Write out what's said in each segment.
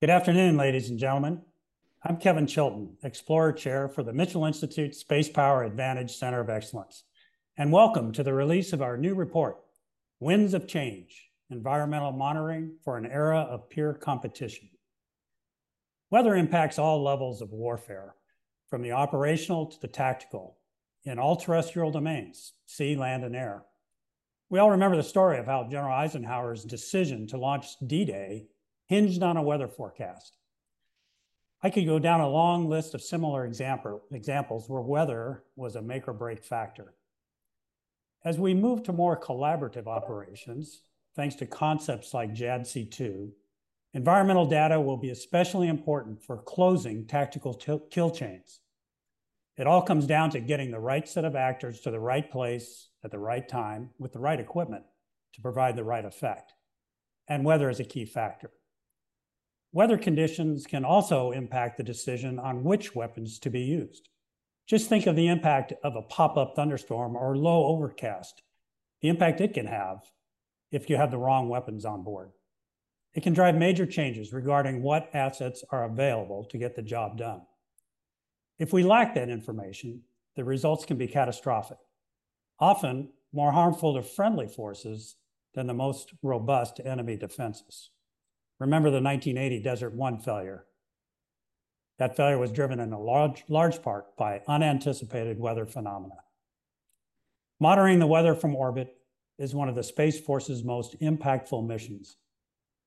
Good afternoon, ladies and gentlemen. I'm Kevin Chilton, Explorer Chair for the Mitchell Institute Space Power Advantage Center of Excellence, and welcome to the release of our new report, Winds of Change, Environmental Monitoring for an Era of Peer Competition. Weather impacts all levels of warfare, from the operational to the tactical, in all terrestrial domains, sea, land, and air. We all remember the story of how General Eisenhower's decision to launch D-Day hinged on a weather forecast. I could go down a long list of similar example, examples where weather was a make or break factor. As we move to more collaborative operations, thanks to concepts like JADC2, environmental data will be especially important for closing tactical kill chains. It all comes down to getting the right set of actors to the right place at the right time with the right equipment to provide the right effect. And weather is a key factor. Weather conditions can also impact the decision on which weapons to be used. Just think of the impact of a pop-up thunderstorm or low overcast, the impact it can have if you have the wrong weapons on board. It can drive major changes regarding what assets are available to get the job done. If we lack that information, the results can be catastrophic, often more harmful to friendly forces than the most robust enemy defenses. Remember the 1980 Desert One failure. That failure was driven in a large, large part by unanticipated weather phenomena. Monitoring the weather from orbit is one of the Space Force's most impactful missions.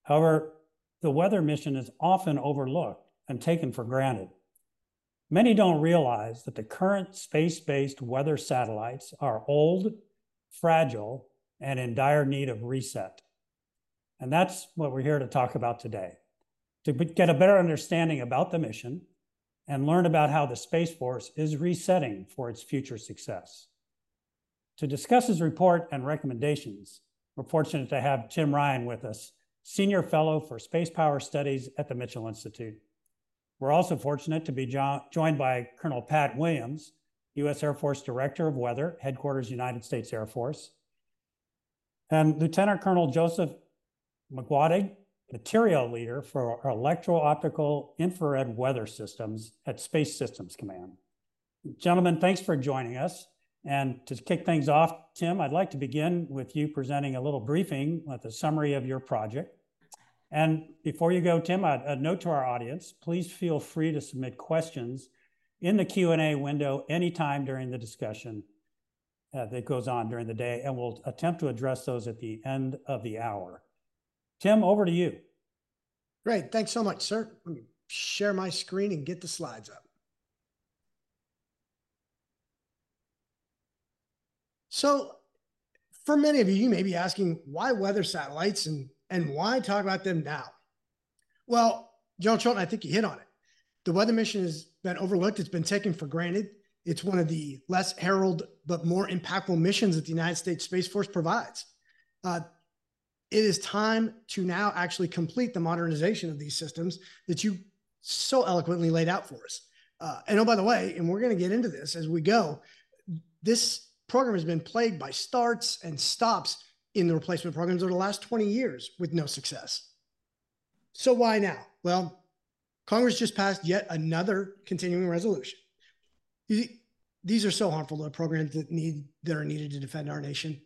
However, the weather mission is often overlooked and taken for granted Many don't realize that the current space-based weather satellites are old, fragile, and in dire need of reset. And that's what we're here to talk about today, to get a better understanding about the mission and learn about how the Space Force is resetting for its future success. To discuss his report and recommendations, we're fortunate to have Tim Ryan with us, Senior Fellow for Space Power Studies at the Mitchell Institute. We're also fortunate to be jo joined by Colonel Pat Williams, U.S. Air Force Director of Weather, Headquarters United States Air Force, and Lieutenant Colonel Joseph Maguadog, Materiel Leader for Electro-Optical Infrared Weather Systems at Space Systems Command. Gentlemen, thanks for joining us. And to kick things off, Tim, I'd like to begin with you presenting a little briefing with a summary of your project. And before you go, Tim, a, a note to our audience, please feel free to submit questions in the Q&A window anytime during the discussion uh, that goes on during the day, and we'll attempt to address those at the end of the hour. Tim, over to you. Great. Thanks so much, sir. Let me share my screen and get the slides up. So for many of you, you may be asking why weather satellites and and why talk about them now? Well, General Chilton, I think you hit on it. The weather mission has been overlooked. It's been taken for granted. It's one of the less heralded but more impactful missions that the United States Space Force provides. Uh, it is time to now actually complete the modernization of these systems that you so eloquently laid out for us. Uh, and oh, by the way, and we're going to get into this as we go, this program has been plagued by starts and stops in the replacement programs over the last 20 years with no success. So why now? Well, Congress just passed yet another continuing resolution. These are so harmful to the programs that need that are needed to defend our nation.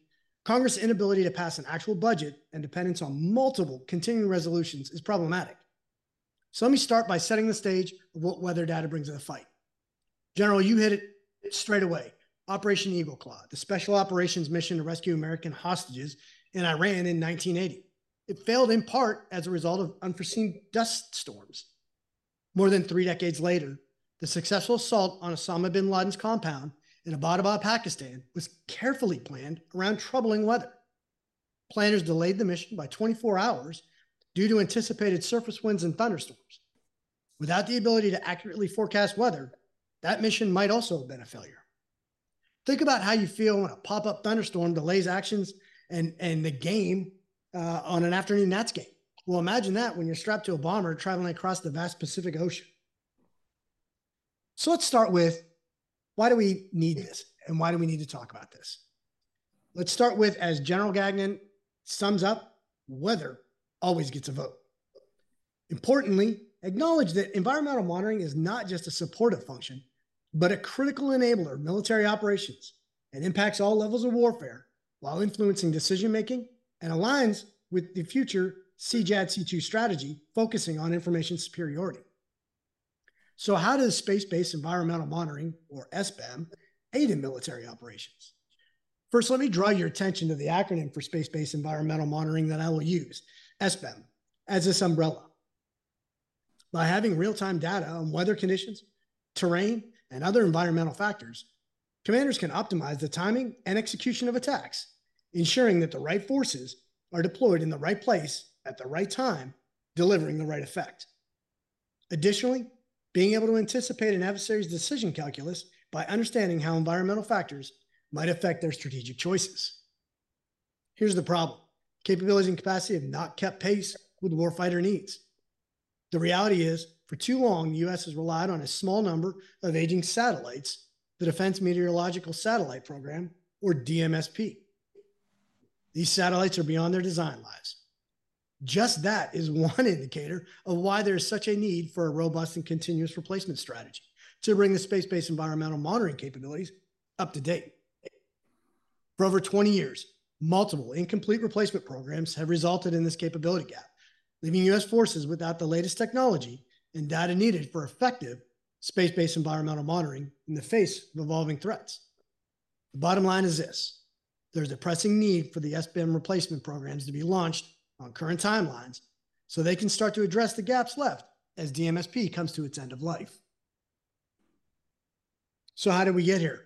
Congress' inability to pass an actual budget and dependence on multiple continuing resolutions is problematic. So let me start by setting the stage of what weather data brings to the fight. General, you hit it straight away. Operation Eagle Claw, the special operations mission to rescue American hostages in Iran in 1980. It failed in part as a result of unforeseen dust storms. More than three decades later, the successful assault on Osama bin Laden's compound in Abbottabad, Pakistan was carefully planned around troubling weather. Planners delayed the mission by 24 hours due to anticipated surface winds and thunderstorms. Without the ability to accurately forecast weather, that mission might also have been a failure. Think about how you feel when a pop up thunderstorm delays actions and, and the game uh, on an afternoon Nats game. Well, imagine that when you're strapped to a bomber traveling across the vast Pacific Ocean. So let's start with why do we need this and why do we need to talk about this? Let's start with, as General Gagnon sums up, weather always gets a vote. Importantly, acknowledge that environmental monitoring is not just a supportive function, but a critical enabler of military operations and impacts all levels of warfare while influencing decision making and aligns with the future CJADC2 strategy focusing on information superiority. So, how does space based environmental monitoring, or SBEM, aid in military operations? First, let me draw your attention to the acronym for space based environmental monitoring that I will use, SBEM, as this umbrella. By having real time data on weather conditions, terrain, and other environmental factors, commanders can optimize the timing and execution of attacks, ensuring that the right forces are deployed in the right place at the right time, delivering the right effect. Additionally, being able to anticipate an adversary's decision calculus by understanding how environmental factors might affect their strategic choices. Here's the problem capabilities and capacity have not kept pace with warfighter needs. The reality is, for too long, the U.S. has relied on a small number of aging satellites, the Defense Meteorological Satellite Program, or DMSP. These satellites are beyond their design lives. Just that is one indicator of why there is such a need for a robust and continuous replacement strategy to bring the space based environmental monitoring capabilities up to date. For over 20 years, multiple incomplete replacement programs have resulted in this capability gap, leaving U.S. forces without the latest technology and data needed for effective space based environmental monitoring in the face of evolving threats. The bottom line is this there's a pressing need for the SBEM replacement programs to be launched on current timelines so they can start to address the gaps left as DMSP comes to its end of life. So, how did we get here?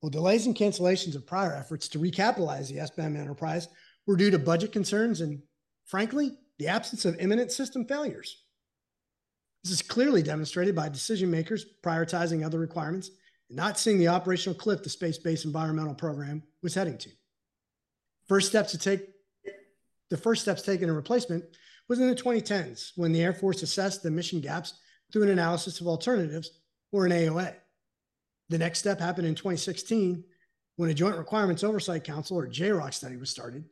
Well, delays and cancellations of prior efforts to recapitalize the SBEM enterprise were due to budget concerns and, frankly, the absence of imminent system failures. This is clearly demonstrated by decision makers prioritizing other requirements and not seeing the operational cliff the space based environmental program was heading to. First steps to take the first steps taken in replacement was in the 2010s when the Air Force assessed the mission gaps through an analysis of alternatives or an AOA. The next step happened in 2016 when a Joint Requirements Oversight Council or JROC study was started,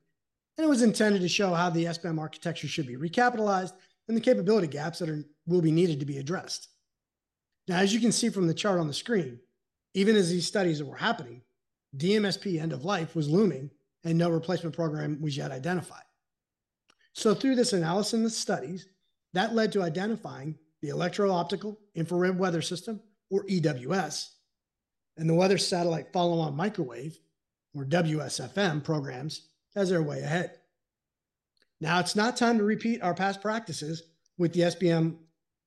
and it was intended to show how the SBEM architecture should be recapitalized and the capability gaps that are, will be needed to be addressed. Now, as you can see from the chart on the screen, even as these studies were happening, DMSP end of life was looming and no replacement program was yet identified. So through this analysis and the studies, that led to identifying the electro-optical infrared weather system, or EWS, and the weather satellite follow-on microwave, or WSFM programs as their way ahead. Now it's not time to repeat our past practices with the SBEM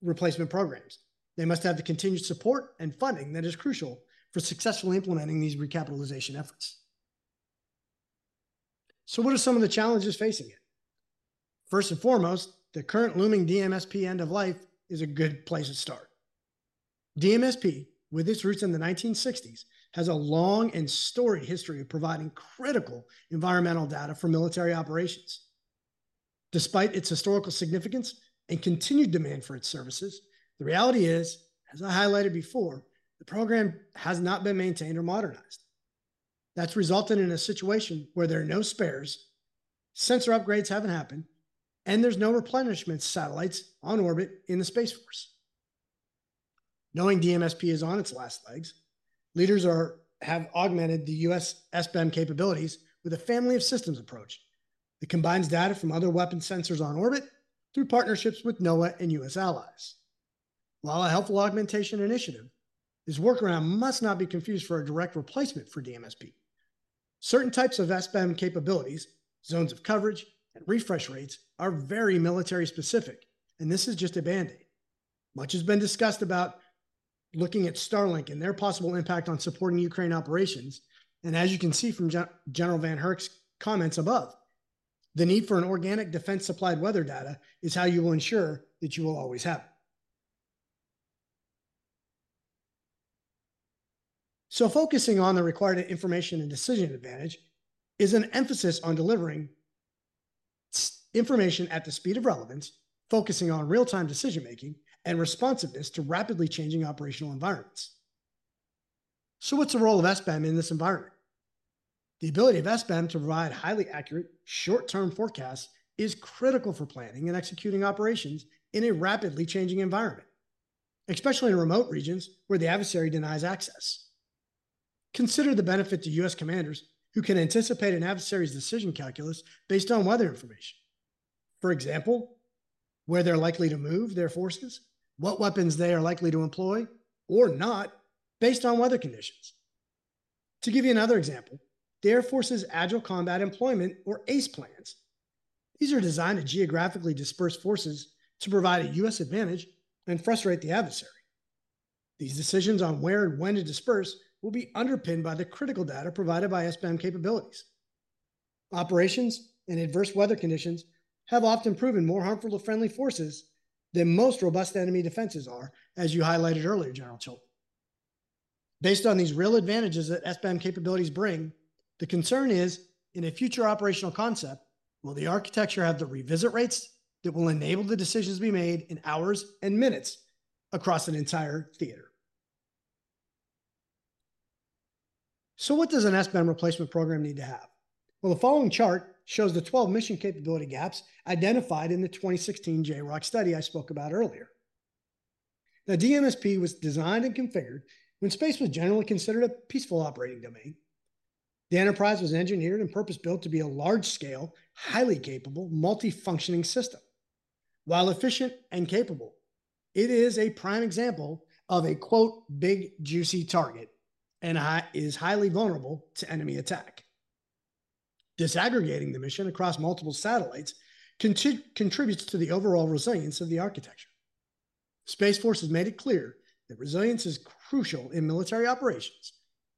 replacement programs. They must have the continued support and funding that is crucial for successfully implementing these recapitalization efforts. So, what are some of the challenges facing it? First and foremost, the current looming DMSP end of life is a good place to start. DMSP, with its roots in the 1960s, has a long and storied history of providing critical environmental data for military operations. Despite its historical significance and continued demand for its services, the reality is, as I highlighted before, the program has not been maintained or modernized. That's resulted in a situation where there are no spares, sensor upgrades haven't happened, and there's no replenishment satellites on orbit in the Space Force. Knowing DMSP is on its last legs, leaders are have augmented the US SBEM capabilities with a family of systems approach that combines data from other weapon sensors on orbit through partnerships with NOAA and US allies. While a helpful augmentation initiative, this workaround must not be confused for a direct replacement for DMSP. Certain types of SBEM capabilities, zones of coverage, and refresh rates are very military specific, and this is just a band aid. Much has been discussed about looking at Starlink and their possible impact on supporting Ukraine operations. And as you can see from Gen- General VanHerck's comments above, the need for an organic defense supplied weather data is how you will ensure that you will always have it. So, focusing on the required information and decision advantage is an emphasis on delivering information at the speed of relevance, focusing on real time decision making and responsiveness to rapidly changing operational environments. So, what's the role of SBEM in this environment? The ability of SBEM to provide highly accurate, short term forecasts is critical for planning and executing operations in a rapidly changing environment, especially in remote regions where the adversary denies access. Consider the benefit to U.S. commanders who can anticipate an adversary's decision calculus based on weather information. For example, where they're likely to move their forces, what weapons they are likely to employ or not based on weather conditions. To give you another example, the Air Force's Agile Combat Employment or ACE plans. These are designed to geographically disperse forces to provide a U.S. advantage and frustrate the adversary. These decisions on where and when to disperse will be underpinned by the critical data provided by SBEM capabilities. Operations in adverse weather conditions have often proven more harmful to friendly forces than most robust enemy defenses are, as you highlighted earlier, General Chilton. Based on these real advantages that SBEM capabilities bring, the concern is in a future operational concept, will the architecture have the revisit rates that will enable the decisions to be made in hours and minutes across an entire theater? So what does an SBEM replacement program need to have? Well, the following chart shows the 12 mission capability gaps identified in the 2016 JROC study I spoke about earlier. The DMSP was designed and configured when space was generally considered a peaceful operating domain. The enterprise was engineered and purpose built to be a large scale, highly capable, multi functioning system. While efficient and capable, it is a prime example of a quote, big, juicy target and is highly vulnerable to enemy attack. Disaggregating the mission across multiple satellites contributes to the overall resilience of the architecture. Space Force has made it clear that resilience is crucial in military operations,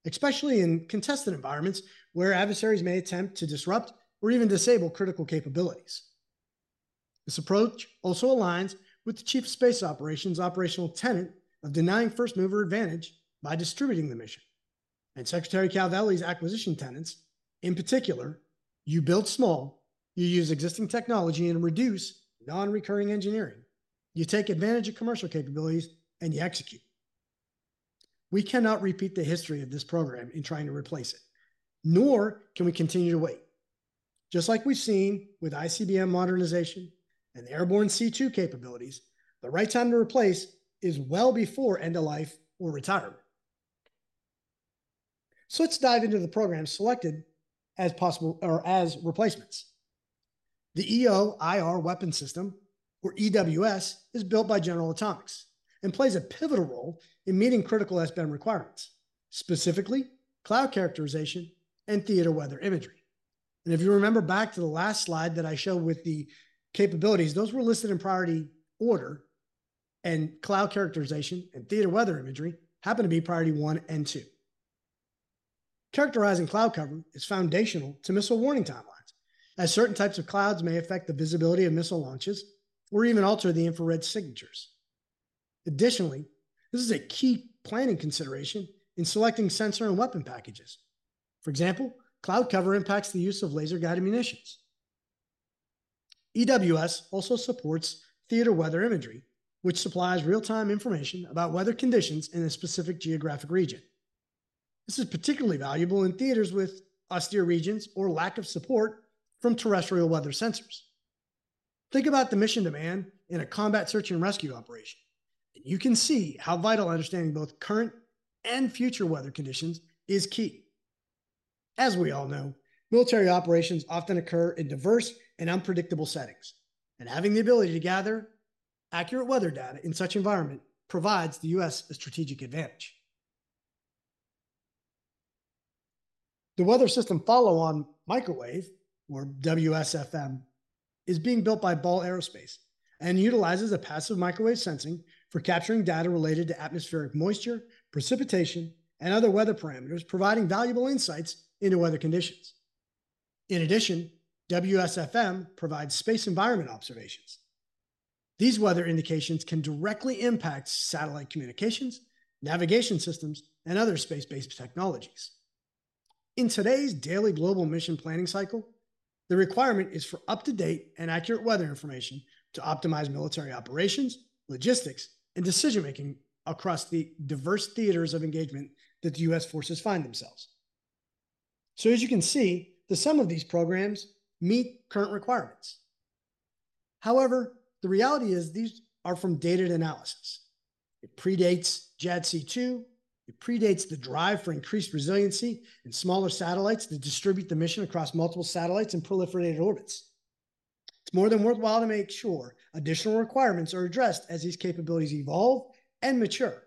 especially in contested environments where adversaries may attempt to disrupt or even disable critical capabilities. This approach also aligns with the Chief of Space Operations operational tenet of denying first mover advantage by distributing the mission and Secretary Calvelli's acquisition tenants, in particular, you build small, you use existing technology and reduce non recurring engineering. You take advantage of commercial capabilities and you execute. We cannot repeat the history of this program in trying to replace it, nor can we continue to wait. Just like we've seen with ICBM modernization and airborne C2 capabilities, the right time to replace is well before end of life or retirement. So let's dive into the programs selected as possible or as replacements. The EO IR weapon system, or EWS, is built by General Atomics and plays a pivotal role in meeting critical SBEM requirements, specifically cloud characterization and theater weather imagery. And if you remember back to the last slide that I showed with the capabilities, those were listed in priority order, and cloud characterization and theater weather imagery happen to be priority one and two. Characterizing cloud cover is foundational to missile warning timelines, as certain types of clouds may affect the visibility of missile launches or even alter the infrared signatures. Additionally, this is a key planning consideration in selecting sensor and weapon packages. For example, cloud cover impacts the use of laser guided munitions. EWS also supports theater weather imagery, which supplies real time information about weather conditions in a specific geographic region. This is particularly valuable in theaters with austere regions or lack of support from terrestrial weather sensors. Think about the mission demand in a combat search and rescue operation. And you can see how vital understanding both current and future weather conditions is key. As we all know, military operations often occur in diverse and unpredictable settings, and having the ability to gather accurate weather data in such environment provides the U.S. a strategic advantage. The weather system follow on microwave, or WSFM, is being built by Ball Aerospace and utilizes a passive microwave sensing for capturing data related to atmospheric moisture, precipitation, and other weather parameters, providing valuable insights into weather conditions. In addition, WSFM provides space environment observations. These weather indications can directly impact satellite communications, navigation systems, and other space based technologies. In today's daily global mission planning cycle, the requirement is for up to date and accurate weather information to optimize military operations, logistics, and decision making across the diverse theaters of engagement that the U.S. forces find themselves. So, as you can see, the sum of these programs meet current requirements. However, the reality is these are from dated analysis. It predates JADC2. It predates the drive for increased resiliency and smaller satellites to distribute the mission across multiple satellites and proliferated orbits. It's more than worthwhile to make sure additional requirements are addressed as these capabilities evolve and mature.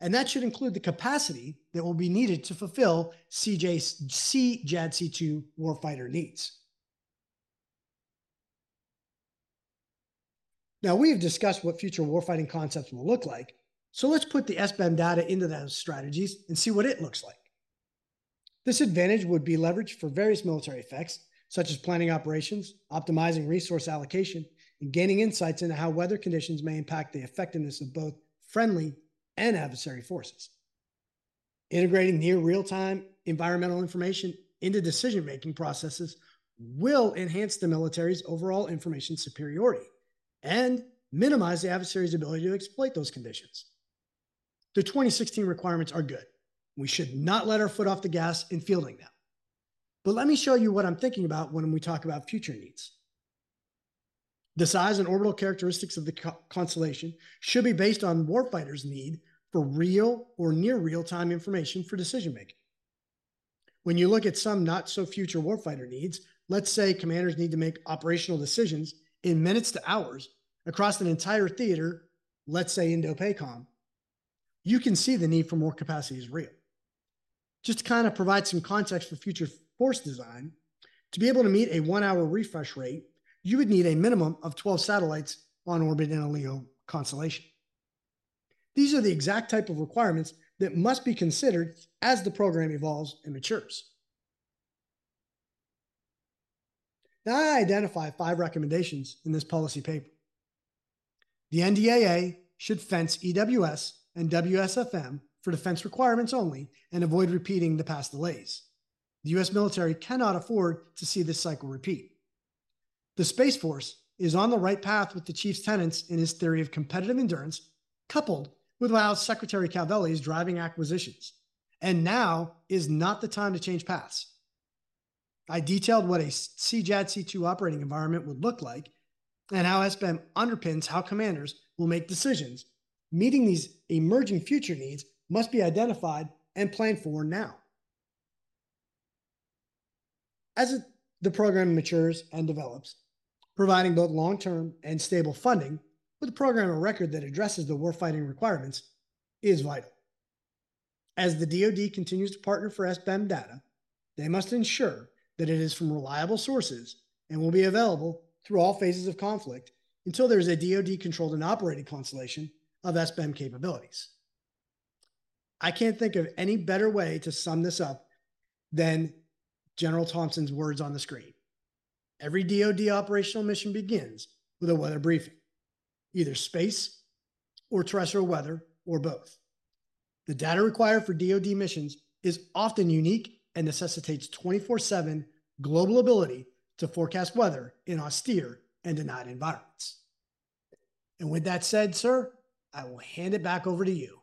And that should include the capacity that will be needed to fulfill CJ, CJADC2 warfighter needs. Now, we have discussed what future warfighting concepts will look like, so let's put the SBEM data into those strategies and see what it looks like. This advantage would be leveraged for various military effects, such as planning operations, optimizing resource allocation, and gaining insights into how weather conditions may impact the effectiveness of both friendly and adversary forces. Integrating near real time environmental information into decision making processes will enhance the military's overall information superiority and minimize the adversary's ability to exploit those conditions. The 2016 requirements are good. We should not let our foot off the gas in fielding them. But let me show you what I'm thinking about when we talk about future needs. The size and orbital characteristics of the co constellation should be based on warfighters' need for real or near real time information for decision making. When you look at some not so future warfighter needs, let's say commanders need to make operational decisions in minutes to hours across an entire theater, let's say Indo-PACOM, you can see the need for more capacity is real. Just to kind of provide some context for future force design, to be able to meet a one hour refresh rate, you would need a minimum of 12 satellites on orbit in a LEO constellation. These are the exact type of requirements that must be considered as the program evolves and matures. Now, I identify five recommendations in this policy paper. The NDAA should fence EWS and WSFM for defense requirements only and avoid repeating the past delays. The US military cannot afford to see this cycle repeat. The Space Force is on the right path with the chief's tenants in his theory of competitive endurance, coupled with how Secretary Calvelli driving acquisitions. And now is not the time to change paths. I detailed what a CJADC2 operating environment would look like and how SBEM underpins how commanders will make decisions. Meeting these emerging future needs must be identified and planned for now. As the program matures and develops, providing both long term and stable funding with a program of record that addresses the warfighting requirements is vital. As the DoD continues to partner for SBEM data, they must ensure that it is from reliable sources and will be available through all phases of conflict until there is a DoD controlled and operated constellation of SBEM capabilities. I can't think of any better way to sum this up than General Thompson's words on the screen. Every DoD operational mission begins with a weather briefing, either space or terrestrial weather or both. The data required for DoD missions is often unique and necessitates 24 7 global ability to forecast weather in austere and denied environments. And with that said, sir, I will hand it back over to you.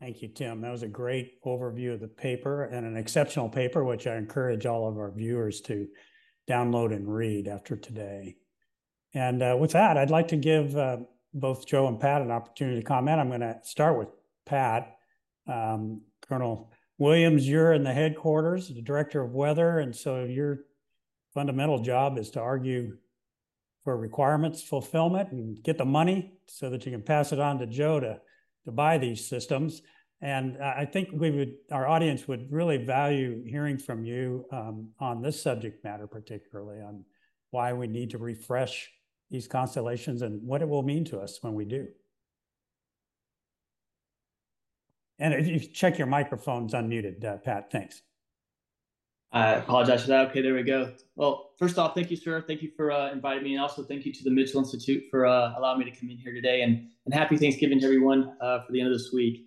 Thank you, Tim. That was a great overview of the paper and an exceptional paper, which I encourage all of our viewers to download and read after today. And uh, with that, I'd like to give uh, both Joe and Pat an opportunity to comment. I'm going to start with Pat. Um, Colonel Williams, you're in the headquarters, the director of weather, and so your fundamental job is to argue for requirements fulfillment and get the money so that you can pass it on to Joe to, to buy these systems. And I think we would, our audience would really value hearing from you um, on this subject matter, particularly on why we need to refresh these constellations and what it will mean to us when we do. And if you check your microphone's unmuted, uh, Pat, thanks. I apologize for that. Okay, there we go. Well, first off, thank you, sir. Thank you for uh, inviting me, and also thank you to the Mitchell Institute for uh, allowing me to come in here today. And, and happy Thanksgiving to everyone uh, for the end of this week.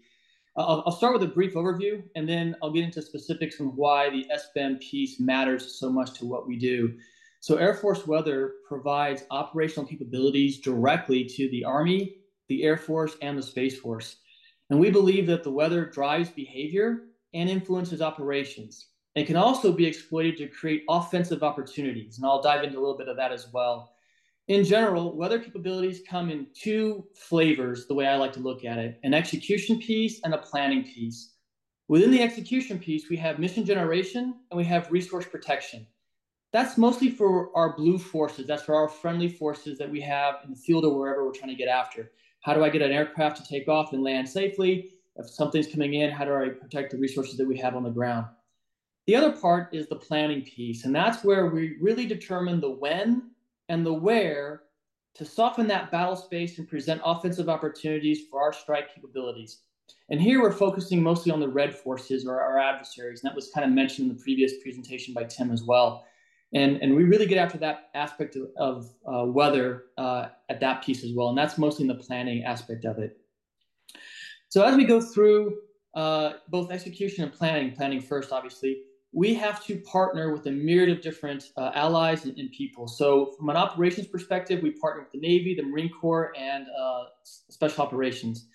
I'll, I'll, start with a brief overview, and then I'll get into specifics on why the SBEM piece matters so much to what we do. So, Air Force Weather provides operational capabilities directly to the Army, the Air Force, and the Space Force. And we believe that the weather drives behavior and influences operations. It can also be exploited to create offensive opportunities. And I'll dive into a little bit of that as well. in general, weather capabilities come in two flavors, the way I like to look at it an execution piece and a planning piece. Within the execution piece, we have mission generation and we have resource protection. That's mostly for our blue forces. That's for our friendly forces that we have in the field or wherever we're trying to get after. How do I get an aircraft to take off and land safely? If something's coming in, how do I protect the resources that we have on the ground? The other part is the planning piece, and that's where we really determine the when and the where to soften that battle space and present offensive opportunities for our strike capabilities. And here we're focusing mostly on the red forces or our adversaries. And that was kind of mentioned in the previous presentation by Tim as well. And, and we really get after that aspect of, of uh, weather uh, at that piece as well. And that's mostly in the planning aspect of it. So as we go through uh, both execution and planning, planning first, obviously, we have to partner with a myriad of different uh, allies and, and, people. So, from an operations perspective, we partner with the Navy, the Marine Corps, and uh, Special Operations.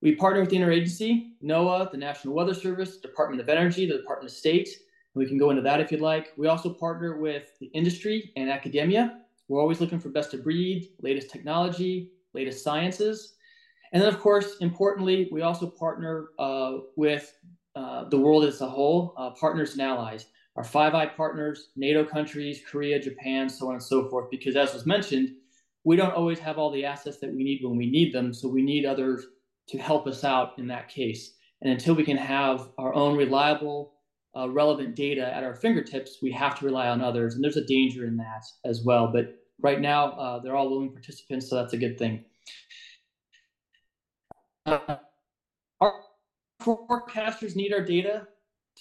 We partner with the interagency, NOAA, the National Weather Service, Department of Energy, the Department of State. We can go into that if you'd like. We also partner with the industry and academia. We're always looking for best of breed, latest technology, latest sciences. And then, of course, importantly, we also partner uh, with uh, the world as a whole, uh, partners and allies, our Five Eye partners, NATO countries, Korea, Japan, so on and so forth. Because as was mentioned, we don't always have all the assets that we need when we need them. So we need others to help us out in that case. And until we can have our own reliable, uh, relevant data at our fingertips, we have to rely on others. And there's a danger in that as well. But right now, uh, they're all willing participants, so that's a good thing. Forecasters need our data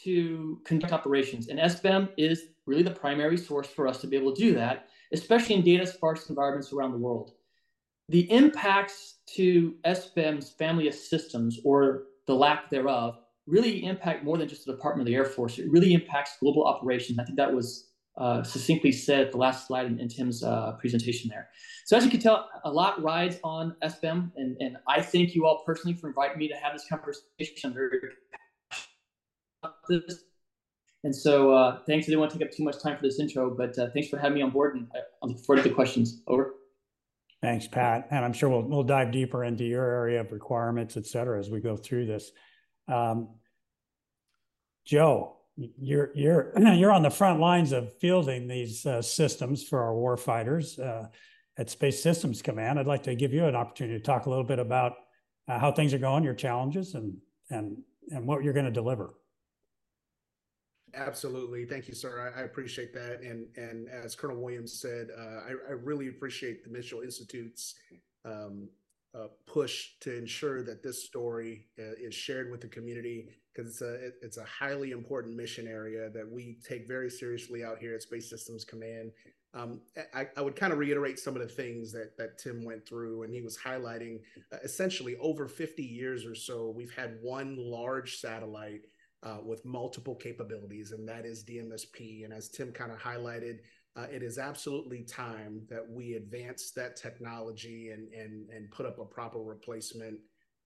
to conduct operations, and SBEM is really the primary source for us to be able to do that, especially in data sparse environments around the world. The impacts to SBEM's family of systems, or the lack thereof, really impact more than just the Department of the Air Force. It really impacts global operations. I think that was uh, succinctly said at the last slide in, in Tim's uh, presentation there. So as you can tell, a lot rides on SBEM, and, and I thank you all personally for inviting me to have this conversation. And so uh, thanks. I didn't want to take up too much time for this intro, but uh, thanks for having me on board, and I look forward to the questions. Over. Thanks, Pat. And I'm sure we'll, we'll dive deeper into your area of requirements, et cetera, as we go through this. Um, Joe, you're you're you're on the front lines of fielding these uh, systems for our war fighters uh, at Space Systems Command. I'd like to give you an opportunity to talk a little bit about uh, how things are going, your challenges, and and and what you're going to deliver. Absolutely, thank you, sir. I, I appreciate that, and and as Colonel Williams said, uh, I, I, really appreciate the Mitchell Institute's um, uh, push to ensure that this story uh, is shared with the community because it's a it, it's a highly important mission area that we take very seriously out here at Space Systems Command. Um, I, I, would kind of reiterate some of the things that that Tim went through, and he was highlighting uh, essentially over 50 years or so, we've had one large satellite uh, with multiple capabilities, and that is DMSP. And as Tim kind of highlighted, uh, it is absolutely time that we advance that technology and and and put up a proper replacement.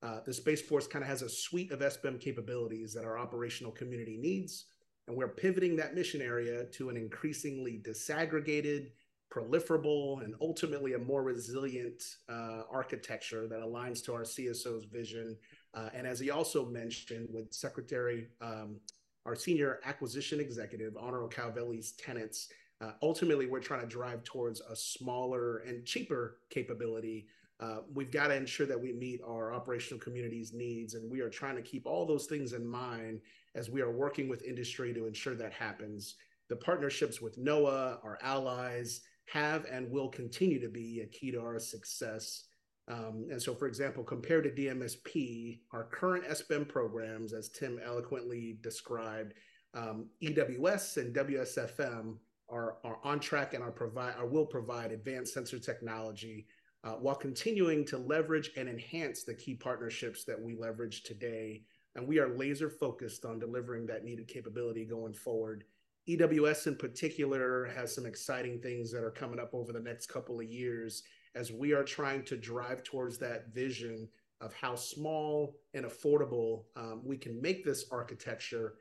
Uh, the Space Force kind of has a suite of SBEM capabilities that our operational community needs, and we're pivoting that mission area to an increasingly disaggregated, proliferable, and ultimately a more resilient uh, architecture that aligns to our CSO's vision. Uh, and as he also mentioned, with Secretary, um, our senior acquisition executive, Honorable Calvelli's tenants uh, ultimately, we're trying to drive towards a smaller and cheaper capability. Uh, we've got to ensure that we meet our operational community's needs, and we are trying to keep all those things in mind as we are working with industry to ensure that happens. The partnerships with NOAA, our allies, have and will continue to be a key to our success. Um, and so, for example, compared to DMSP, our current SBEM programs, as Tim eloquently described, um, EWS and WSFM are, are on track and are provide or will provide advanced sensor technology uh, while continuing to leverage and enhance the key partnerships that we leverage today. And we are laser focused on delivering that needed capability going forward. EWS in particular has some exciting things that are coming up over the next couple of years as we are trying to drive towards that vision of how small and affordable um, we can make this architecture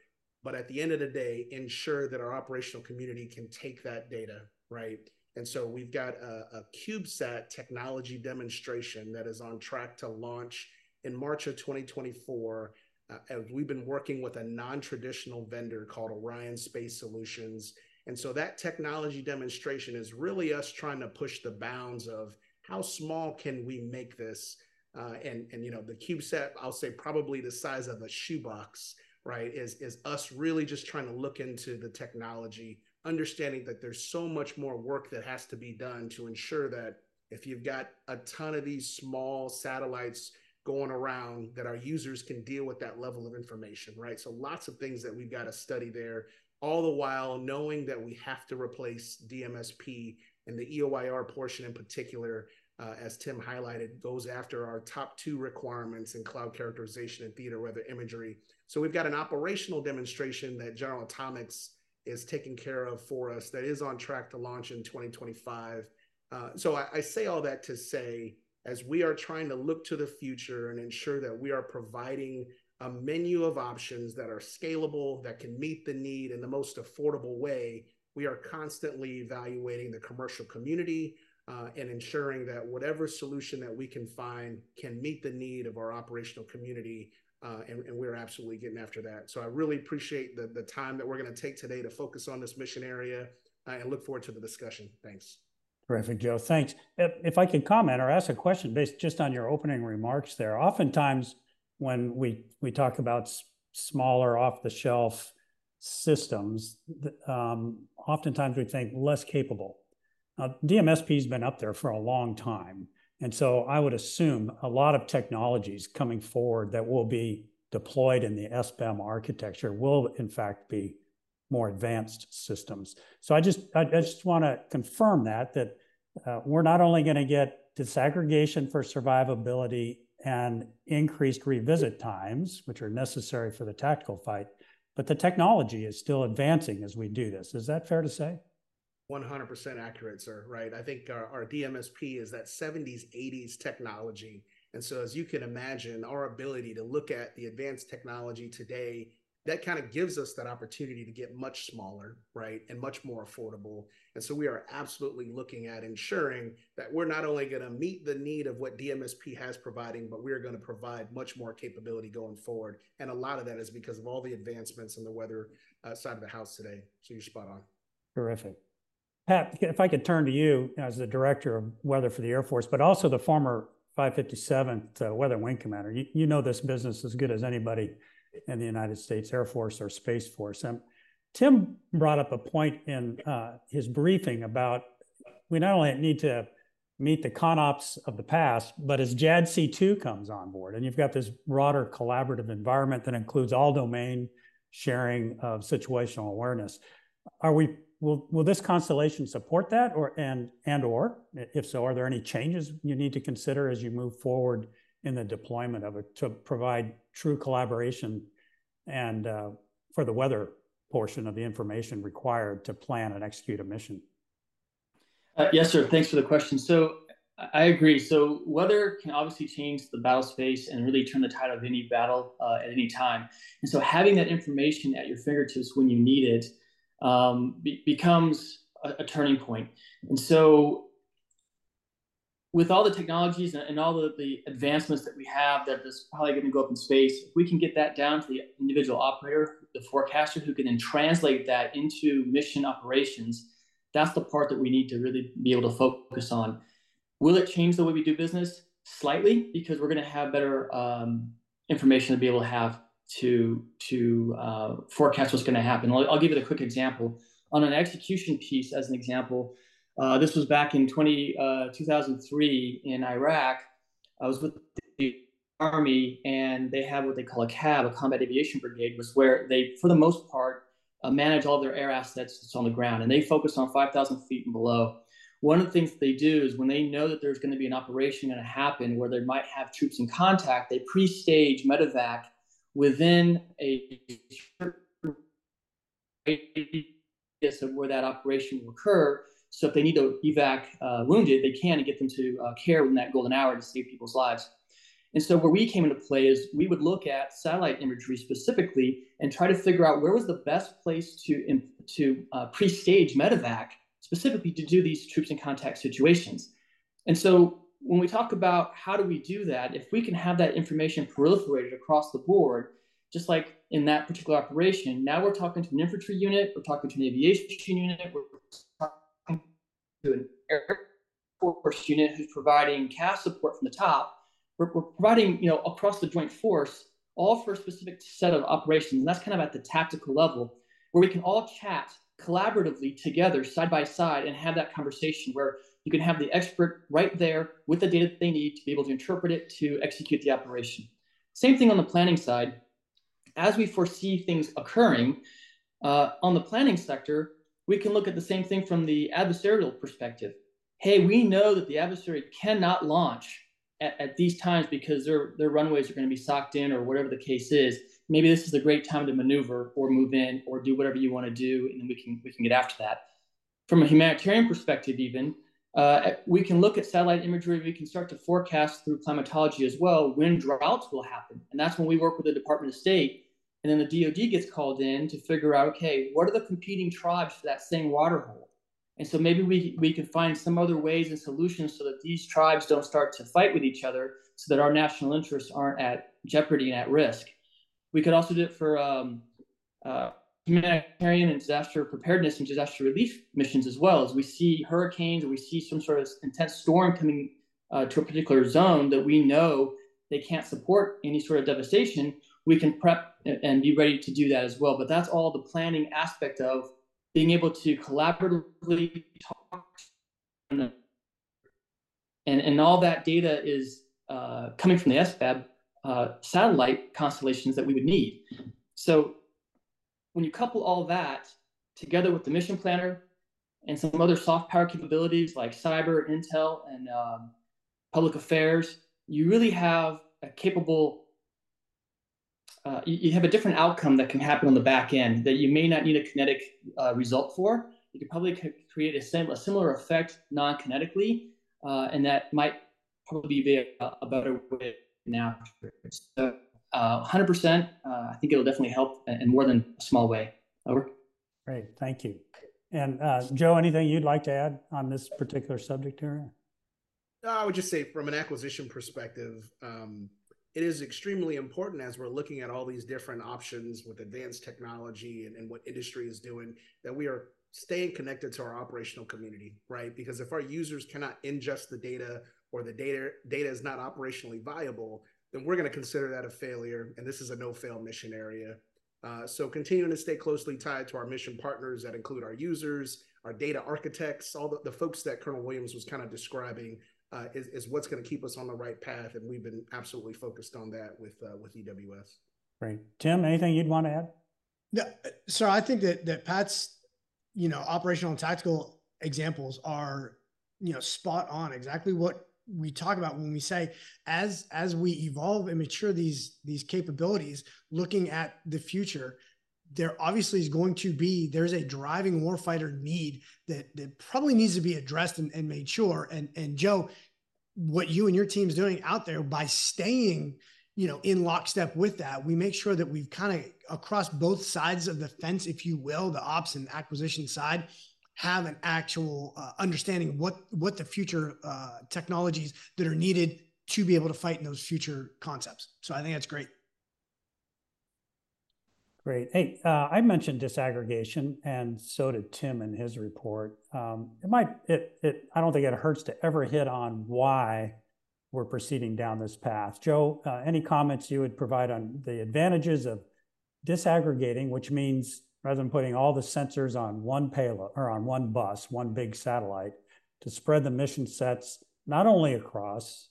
but at the end of the day, ensure that our operational community can take that data, right, And so we've got a, a CubeSat technology demonstration that is on track to launch in March of 2024. Uh, we've been working with a non-traditional vendor called Orion Space Solutions. And so that technology demonstration is really us trying to push the bounds of how small can we make this? Uh, and and you know the CubeSat, I'll say probably the size of a shoebox, right? Is is us really just trying to look into the technology, understanding that there's so much more work that has to be done to ensure that if you've got a ton of these small satellites going around that our users can deal with that level of information, right? So lots of things that we've got to study there, all the while knowing that we have to replace DMSP and the EOIR portion in particular, uh, as Tim highlighted, goes after our top two requirements in cloud characterization and theater weather imagery. So we've got an operational demonstration that General Atomics is taken care of for us that is on track to launch in 2025. Uh, so I, I say all that to say, as we are trying to look to the future and ensure that we are providing a menu of options that are scalable, that can meet the need in the most affordable way, we are constantly evaluating the commercial community uh, and ensuring that whatever solution that we can find can meet the need of our operational community. Uh, and, and, we're absolutely getting after that. So I really appreciate the, the time that we're going to take today to focus on this mission area uh, and look forward to the discussion. Thanks. Terrific, Joe. Thanks. If, I could comment or ask a question based just on your opening remarks there, oftentimes when we, we talk about smaller off the shelf systems, um, oftentimes we think less capable. Now, DMSP has been up there for a long time. And so I would assume a lot of technologies coming forward that will be deployed in the SBEM architecture will in fact be more advanced systems. So I just I just want to confirm that that uh, we're not only going to get disaggregation for survivability and increased revisit times, which are necessary for the tactical fight, but the technology is still advancing as we do this. Is that fair to say? 100% accurate, sir. Right. I think our, our DMSP is that 70s, 80s technology. And so, as you can imagine, our ability to look at the advanced technology today that kind of gives us that opportunity to get much smaller, right, and much more affordable. And so we are absolutely looking at ensuring that we're not only going to meet the need of what DMSP has providing, but we're going to provide much more capability going forward. And a lot of that is because of all the advancements in the weather uh, side of the house today. So you're spot on. Terrific. Pat, if I could turn to you as the director of weather for the Air Force, but also the former 557th uh, Weather Wing Commander. You, you know this business as good as anybody in the United States Air Force or Space Force. Um, Tim brought up a point in uh, his briefing about we not only need to meet the CONOPS of the past, but as JADC2 comes on board, and you've got this broader collaborative environment that includes all domain sharing of situational awareness. Are we will will this constellation support that or and and or if so are there any changes you need to consider as you move forward in the deployment of it to provide true collaboration and uh, for the weather portion of the information required to plan and execute a mission. Uh, yes, sir. Thanks for the question. So I agree. So weather can obviously change the battle space and really turn the tide of any battle uh, at any time. And so having that information at your fingertips when you need it um, be becomes a, a, turning point. And so with all the technologies and, and all the, the advancements that we have that is probably going to go up in space, if we can get that down to the individual operator, the forecaster who can then translate that into mission operations, that's the part that we need to really be able to focus on. Will it change the way we do business? Slightly, because we're going to have better um, information to be able to have to to uh, forecast what's going to happen. I'll, I'll give you a quick example. On an execution piece, as an example, uh, this was back in 20, uh, 2003 in Iraq. I was with the Army, and they have what they call a CAB, a Combat Aviation Brigade, was where they, for the most part, uh, manage all their air assets that's on the ground, and they focus on 5,000 feet and below. One of the things they do is when they know that there's going to be an operation going to happen where they might have troops in contact, they pre-stage medevac within a radius of where that operation will occur so if they need to evac uh, wounded, they can and get them to uh, care within that golden hour to save people's lives. And so where we came into play is we would look at satellite imagery specifically and try to figure out where was the best place to to uh, pre-stage medevac specifically to do these troops in contact situations. And so when we talk about how do we do that, if we can have that information proliferated across the board, just like in that particular operation, now we're talking to an infantry unit, we're talking to an aviation unit, we're talking to an air force unit who's providing CAS support from the top. We're, we're providing, you know, across the joint force, all for a specific set of operations. And that's kind of at the tactical level where we can all chat collaboratively together, side by side, and have that conversation where you can have the expert right there with the data that they need to be able to interpret it to execute the operation. Same thing on the planning side. As we foresee things occurring uh, on the planning sector, we can look at the same thing from the adversarial perspective. Hey, we know that the adversary cannot launch at, at these times because their, their runways are going to be socked in or whatever the case is. Maybe this is a great time to maneuver or move in or do whatever you want to do, and then we can we can get after that. From a humanitarian perspective, even uh, we can look at satellite imagery. We can start to forecast through climatology as well when droughts will happen, and that's when we work with the Department of State, and then the DoD gets called in to figure out, okay, what are the competing tribes for that same water hole? And so maybe we we can find some other ways and solutions so that these tribes don't start to fight with each other, so that our national interests aren't at jeopardy and at risk. We could also do it for um, uh, humanitarian and disaster preparedness and disaster relief missions as well. As we see hurricanes or we see some sort of intense storm coming uh, to a particular zone that we know they can't support any sort of devastation, we can prep and be ready to do that as well. But that's all the planning aspect of being able to collaboratively talk and, and all that data is uh, coming from the SBEM uh, satellite constellations that we would need. So when you couple all that together with the mission planner and some other soft power capabilities like cyber, intel, and um, public affairs, you really have a capable. Uh, you, you, have a different outcome that can happen on the back end that you may not need a kinetic uh, result for. You could probably create a, sim- a similar effect non-kinetically, uh, and that might probably be a, a better way now. So uh, 100%, uh, I think it'll definitely help in more than a small way. Over. Great, thank you. And uh, Joe, anything you'd like to add on this particular subject area? I would just say, from an acquisition perspective, um, it is extremely important as we're looking at all these different options with advanced technology and, and what industry is doing that we are staying connected to our operational community, right? Because if our users cannot ingest the data or the data data is not operationally viable, then we're going to consider that a failure. And this is a no fail mission area. Uh, so continuing to stay closely tied to our mission partners that include our users, our data architects, all the, the folks that Colonel Williams was kind of describing uh, is, is what's going to keep us on the right path. And we've been absolutely focused on that with, uh, with EWS. Great. Tim, anything you'd want to add? Yeah, so I think that, that Pat's, you know, operational and tactical examples are, you know, spot on exactly what we talk about when we say as as we evolve and mature these these capabilities looking at the future there obviously is going to be there's a driving warfighter need that that probably needs to be addressed and, and made sure. And and joe what you and your team's doing out there by staying you know in lockstep with that we make sure that we've kind of across both sides of the fence if you will the ops and acquisition side have an actual uh, understanding what what the future uh, technologies that are needed to be able to fight in those future concepts. So I think that's great. Great. Hey, uh, I mentioned disaggregation, and so did Tim in his report. Um, it might, it, it, I don't think it hurts to ever hit on why we're proceeding down this path. Joe, uh, any comments you would provide on the advantages of disaggregating, which means rather than putting all the sensors on one payload or on one bus, one big satellite, to spread the mission sets not only across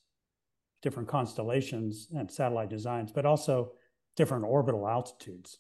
different constellations and satellite designs, but also different orbital altitudes.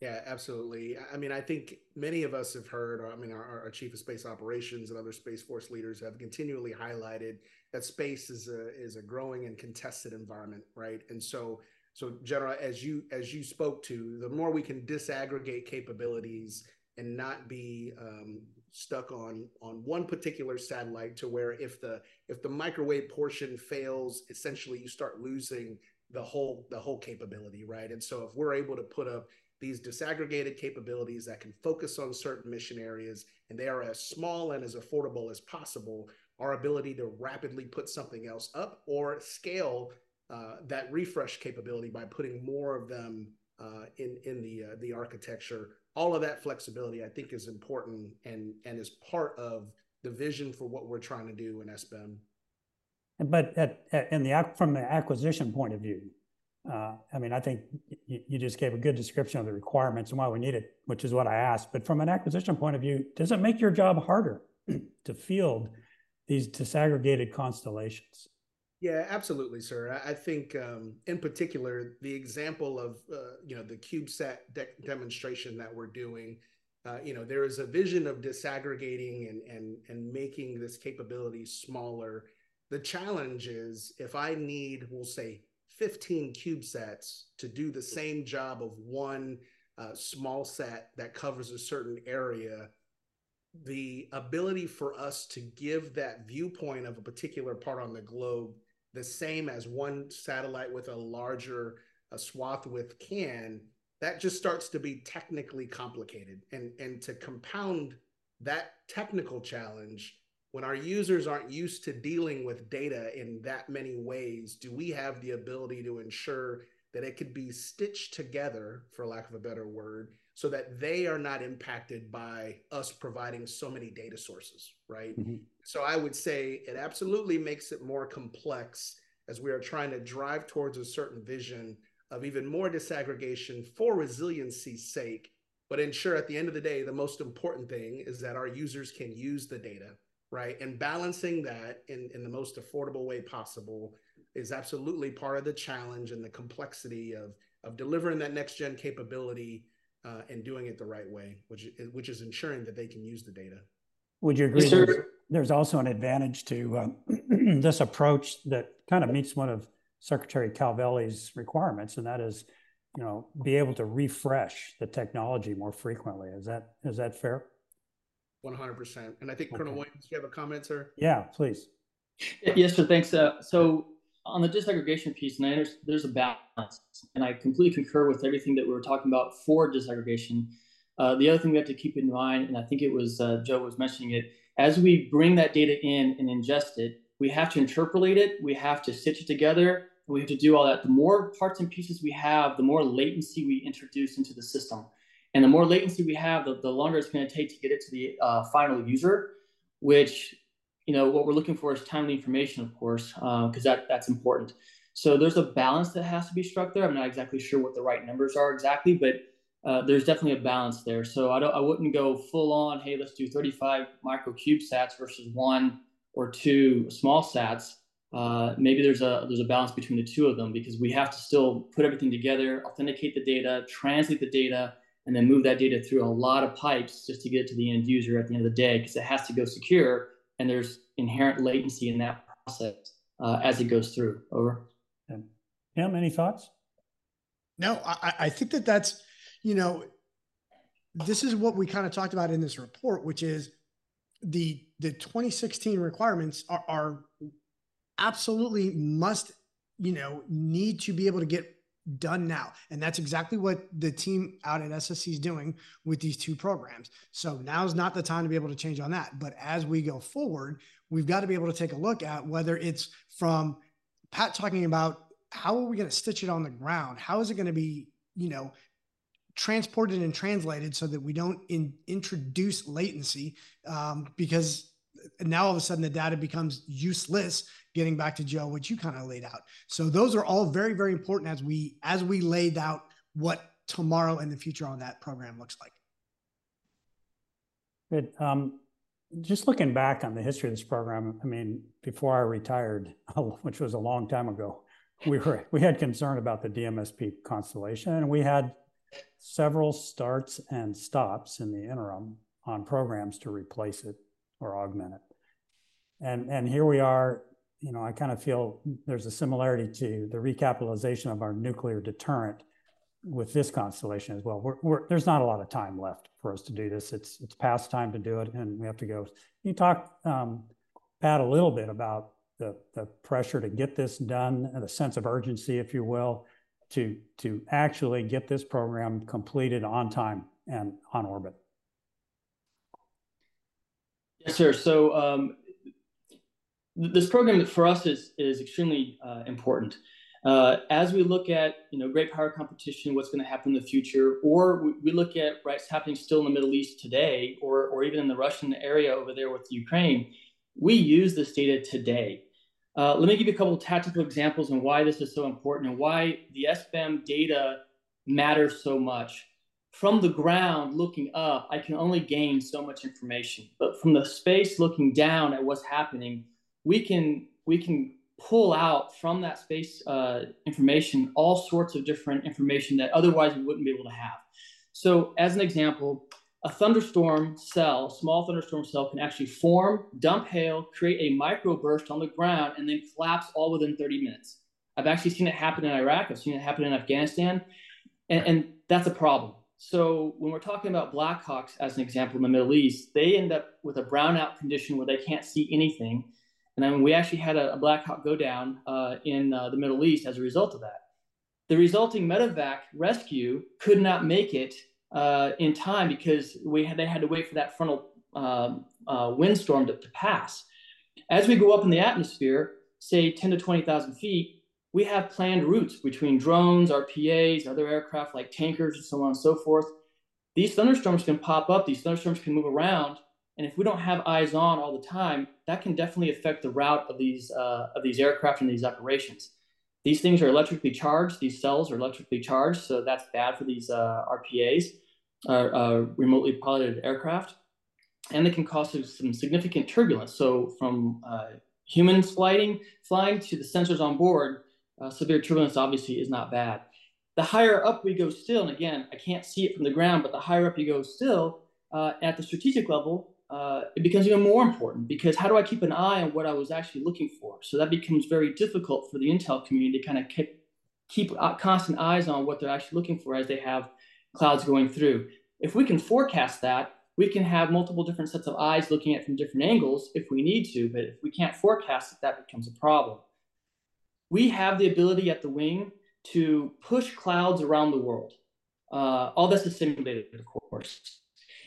Yeah, absolutely. I mean, I think many of us have heard, I mean, our, our, chief of space operations and other Space Force leaders have continually highlighted that space is a is a growing and contested environment, right? And so so, General, as you as you spoke to, the more we can disaggregate capabilities and not be um, stuck on on one particular satellite, to where if the if the microwave portion fails, essentially you start losing the whole the whole capability, right? And so, if we're able to put up these disaggregated capabilities that can focus on certain mission areas and they are as small and as affordable as possible, our ability to rapidly put something else up or scale uh, that refresh capability by putting more of them uh, in in the uh, the architecture. All of that flexibility, I think, is important and and is part of the vision for what we're trying to do in SBEM. But at, at, in the from the acquisition point of view, uh, I mean, I think you, just gave a good description of the requirements and why we need it, which is what I asked. But from an acquisition point of view, does it make your job harder to field these disaggregated constellations? Yeah, absolutely, sir. I think, um, in particular, the example of uh, you know the CubeSat de demonstration that we're doing. Uh, you know, there is a vision of disaggregating and and and making this capability smaller. The challenge is if I need, we'll say, 15 CubeSats to do the same job of one uh, small set that covers a certain area, the ability for us to give that viewpoint of a particular part on the globe the same as one satellite with a larger a swath width can, that just starts to be technically complicated. And, and to compound that technical challenge, when our users aren't used to dealing with data in that many ways, do we have the ability to ensure that it could be stitched together, for lack of a better word, so that they are not impacted by us providing so many data sources, right? Mm-hmm. So I would say it absolutely makes it more complex as we are trying to drive towards a certain vision of even more disaggregation for resiliency's sake, but ensure at the end of the day, the most important thing is that our users can use the data, right? And balancing that in, in the most affordable way possible is absolutely part of the challenge and the complexity of, of delivering that next gen capability uh, and doing it the right way, which, which is ensuring that they can use the data. Would you agree? There's, there's, also an advantage to uh, this approach that kind of meets one of Secretary Calvelli's requirements, and that is, you know, be able to refresh the technology more frequently. Is that is that fair? One hundred percent. And I think Colonel okay. Williams, you have a comment, sir? Yeah, please. Yes, sir. Thanks. Uh, so on the disaggregation piece, and I there's a balance, and I completely concur with everything that we were talking about for disaggregation. Uh, the other thing we have to keep in mind, and I think it was uh, Joe was mentioning it, as we bring that data in and ingest it, we have to interpolate it, we have to stitch it together, we have to do all that. The more parts and pieces we have, the more latency we introduce into the system. And the more latency we have, the, the longer it's going to take to get it to the uh, final user, which, you know, what we're looking for is timely information, of course, because uh, that, that's important. So there's a balance that has to be struck there. I'm not exactly sure what the right numbers are exactly, but uh, there's definitely a balance there. So I don't, I wouldn't go full on. Hey, let's do 35 micro Cube CubeSats versus one or two small sats. Uh, maybe there's a there's a balance between the two of them because we have to still put everything together, authenticate the data, translate the data, and then move that data through a lot of pipes just to get it to the end user at the end of the day because it has to go secure and there's inherent latency in that process uh, as it goes through. Over. Tim, any thoughts? No, I, I think that that's you know, this is what we kind of talked about in this report, which is the the 2016 requirements are, are absolutely must, you know, need to be able to get done now. And that's exactly what the team out at SSC is doing with these two programs. So now's not the time to be able to change on that. But as we go forward, we've got to be able to take a look at whether it's from Pat talking about how are we going to stitch it on the ground? How is it going to be, you know, transported and translated so that we don't in, introduce latency um, because now all of a sudden the data becomes useless getting back to joe what you kind of laid out. So those are all very very important as we as we laid out what tomorrow and the future on that program looks like. Good. Um, just looking back on the history of this program i mean before i retired which was a long time ago we were we had concern about the dmsp constellation and we had several starts and stops in the interim on programs to replace it or augment it. And, and here we are, you know, I kind of feel there's a similarity to the recapitalization of our nuclear deterrent with this constellation as well. We're, we're, there's not a lot of time left for us to do this. It's, it's past time to do it and we have to go. You talk, um, Pat, a little bit about the, the pressure to get this done the sense of urgency, if you will, to, to actually get this program completed on time and on orbit? Yes, sir. So um, this program for us is is extremely uh, important. Uh, as we look at you know great power competition, what's going to happen in the future, or we, we look at what's happening still in the Middle East today, or or even in the Russian area over there with Ukraine, we use this data today. Uh, let me give you a couple of tactical examples on why this is so important and why the SBEM data matters so much. From the ground looking up, I can only gain so much information, but from the space looking down at what's happening, we can we can pull out from that space uh, information all sorts of different information that otherwise we wouldn't be able to have. So, as an example, a thunderstorm cell, small thunderstorm cell, can actually form, dump hail, create a microburst on the ground, and then collapse all within 30 minutes. I've actually seen it happen in Iraq. I've seen it happen in Afghanistan, and, and that's a problem. So when we're talking about Blackhawks as an example in the Middle East, they end up with a brownout condition where they can't see anything and then we actually had a, a Black Hawk go down uh, in uh, the Middle East as a result of that. The resulting medevac rescue could not make it uh, in time because we had, they had to wait for that frontal um, uh, windstorm to, to, pass. As we go up in the atmosphere, say 10 to 20,000 feet, we have planned routes between drones, RPAs, other aircraft like tankers, and so on and so forth. These thunderstorms can pop up, these thunderstorms can move around, and if we don't have eyes on all the time, that can definitely affect the route of these uh, of these aircraft and these operations. These things are electrically charged. These cells are electrically charged, so that's bad for these uh, RPAs, uh, uh, remotely piloted aircraft, and they can cause some significant turbulence. So from uh, humans flying flying to the sensors on board, uh, severe turbulence obviously is not bad. The higher up we go still, and again, I can't see it from the ground, but the higher up you go still, at the strategic level, uh, it becomes even more important because how do I keep an eye on what I was actually looking for? So that becomes very difficult for the Intel community to kind of keep, keep constant eyes on what they're actually looking for as they have clouds going through. If we can forecast that, we can have multiple different sets of eyes looking at from different angles if we need to, but if we can't forecast it, that becomes a problem. We have the ability at the wing to push clouds around the world. Uh, all this is simulated, of course.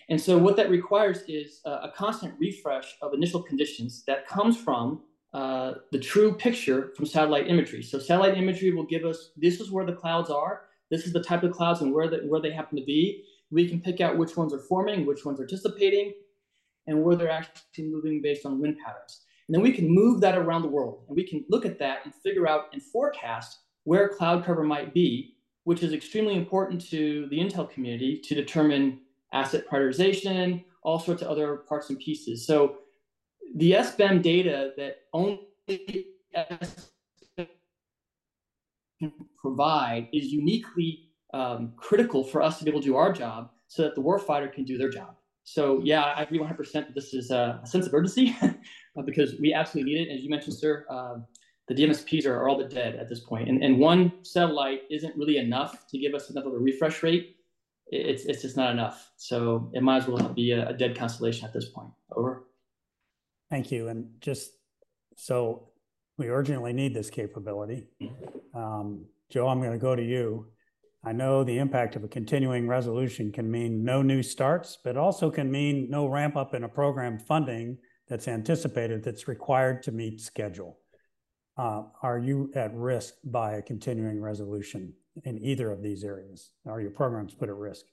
And so what that requires is a, constant refresh of initial conditions that comes from uh, the true picture from satellite imagery. So satellite imagery will give us, this is where the clouds are. This is the type of clouds and where, the, where they happen to be. We can pick out which ones are forming, which ones are dissipating, and where they're actually moving based on wind patterns. And then we can move that around the world. And we can look at that and figure out and forecast where cloud cover might be, which is extremely important to the Intel community to determine asset prioritization, all sorts of other parts and pieces. So the SBEM data that only can provide is uniquely um, critical for us to be able to do our job so that the warfighter can do their job. So yeah, I agree 100% that this is a, sense of urgency because we absolutely need it. As you mentioned, sir, uh, the DMSPs are, are all but dead at this point. And, and one satellite isn't really enough to give us enough of a refresh rate it's it's just not enough. So it might as well be a, a dead constellation at this point. Over. Thank you. And just so we urgently need this capability. Um, Joe, I'm going to go to you. I know the impact of a continuing resolution can mean no new starts, but also can mean no ramp up in a program funding that's anticipated that's required to meet schedule. Uh, are you at risk by a continuing resolution? in either of these areas? Are your programs put at risk?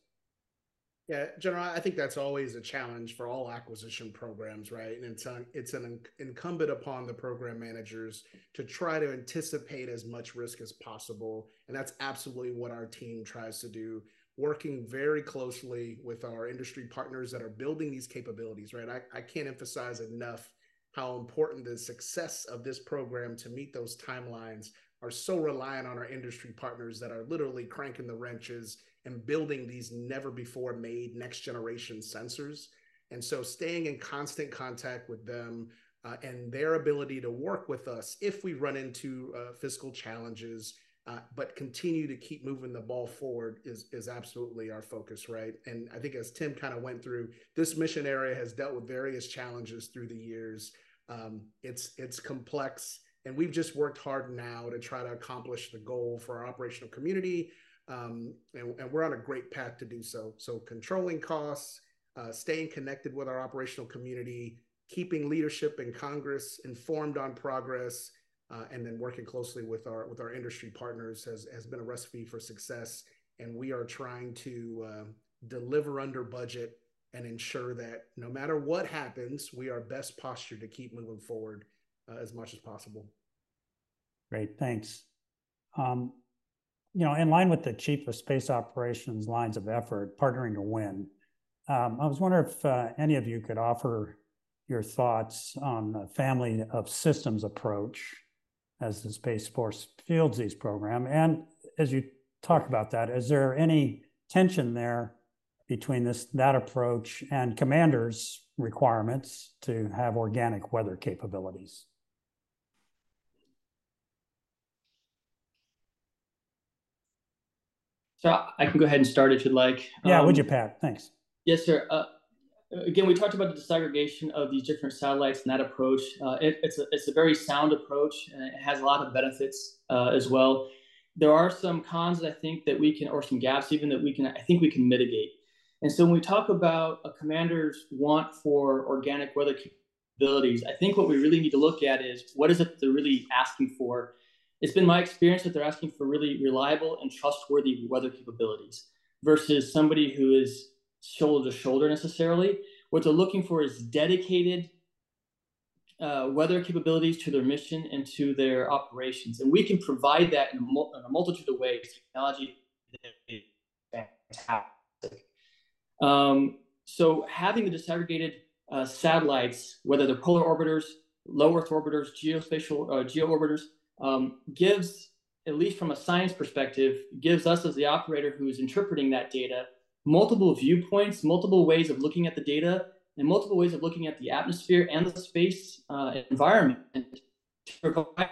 Yeah, General, I think that's always a challenge for all acquisition programs, right? And it's it's an incumbent upon the program managers to try to anticipate as much risk as possible. And that's absolutely what our team tries to do, working very closely with our industry partners that are building these capabilities, right? I, I can't emphasize enough how important the success of this program to meet those timelines are so reliant on our industry partners that are literally cranking the wrenches and building these never before made next generation sensors. And so staying in constant contact with them uh, and their ability to work with us if we run into uh, fiscal challenges, uh, but continue to keep moving the ball forward is, is absolutely our focus, right? And I think as Tim kind of went through, this mission area has dealt with various challenges through the years. Um, it's it's complex And we've just worked hard now to try to accomplish the goal for our operational community. Um, and, and, we're on a great path to do so. So controlling costs, uh, staying connected with our operational community, keeping leadership in Congress informed on progress, and then working closely with our with our industry partners has has been a recipe for success. And we are trying to uh, deliver under budget and ensure that no matter what happens, we are best postured to keep moving forward uh, as much as possible. Great, thanks. Um, you know, in line with the Chief of Space Operations lines of effort, partnering to win, um, I was wondering if uh, any of you could offer your thoughts on the family of systems approach as the Space Force fields these program. And as you talk about that, is there any tension there between this that approach and commanders' requirements to have organic weather capabilities? So I can go ahead and start if you'd like. Yeah, um, would you, Pat? Thanks. Yes, sir. Uh, again, we talked about the disaggregation of these different satellites and that approach. Uh, it, it's, a, it's a very sound approach and it has a lot of benefits uh, as well. There are some cons that I think that we can, or some gaps even that we can, I think we can mitigate. And so when we talk about a commander's want for organic weather capabilities, I think what we really need to look at is what is it they're really asking for? It's been my experience that they're asking for really reliable and trustworthy weather capabilities versus somebody who is shoulder to shoulder necessarily. What they're looking for is dedicated uh, weather capabilities to their mission and to their operations. And we can provide that in a, mul- in a multitude of ways. Technology is fantastic. Um, so having the disaggregated uh, satellites, whether they're polar orbiters, low Earth orbiters, geospatial uh, geo orbiters, um, gives, at least from a science perspective, gives us as the operator who is interpreting that data multiple viewpoints, multiple ways of looking at the data, and multiple ways of looking at the atmosphere and the space uh, environment to provide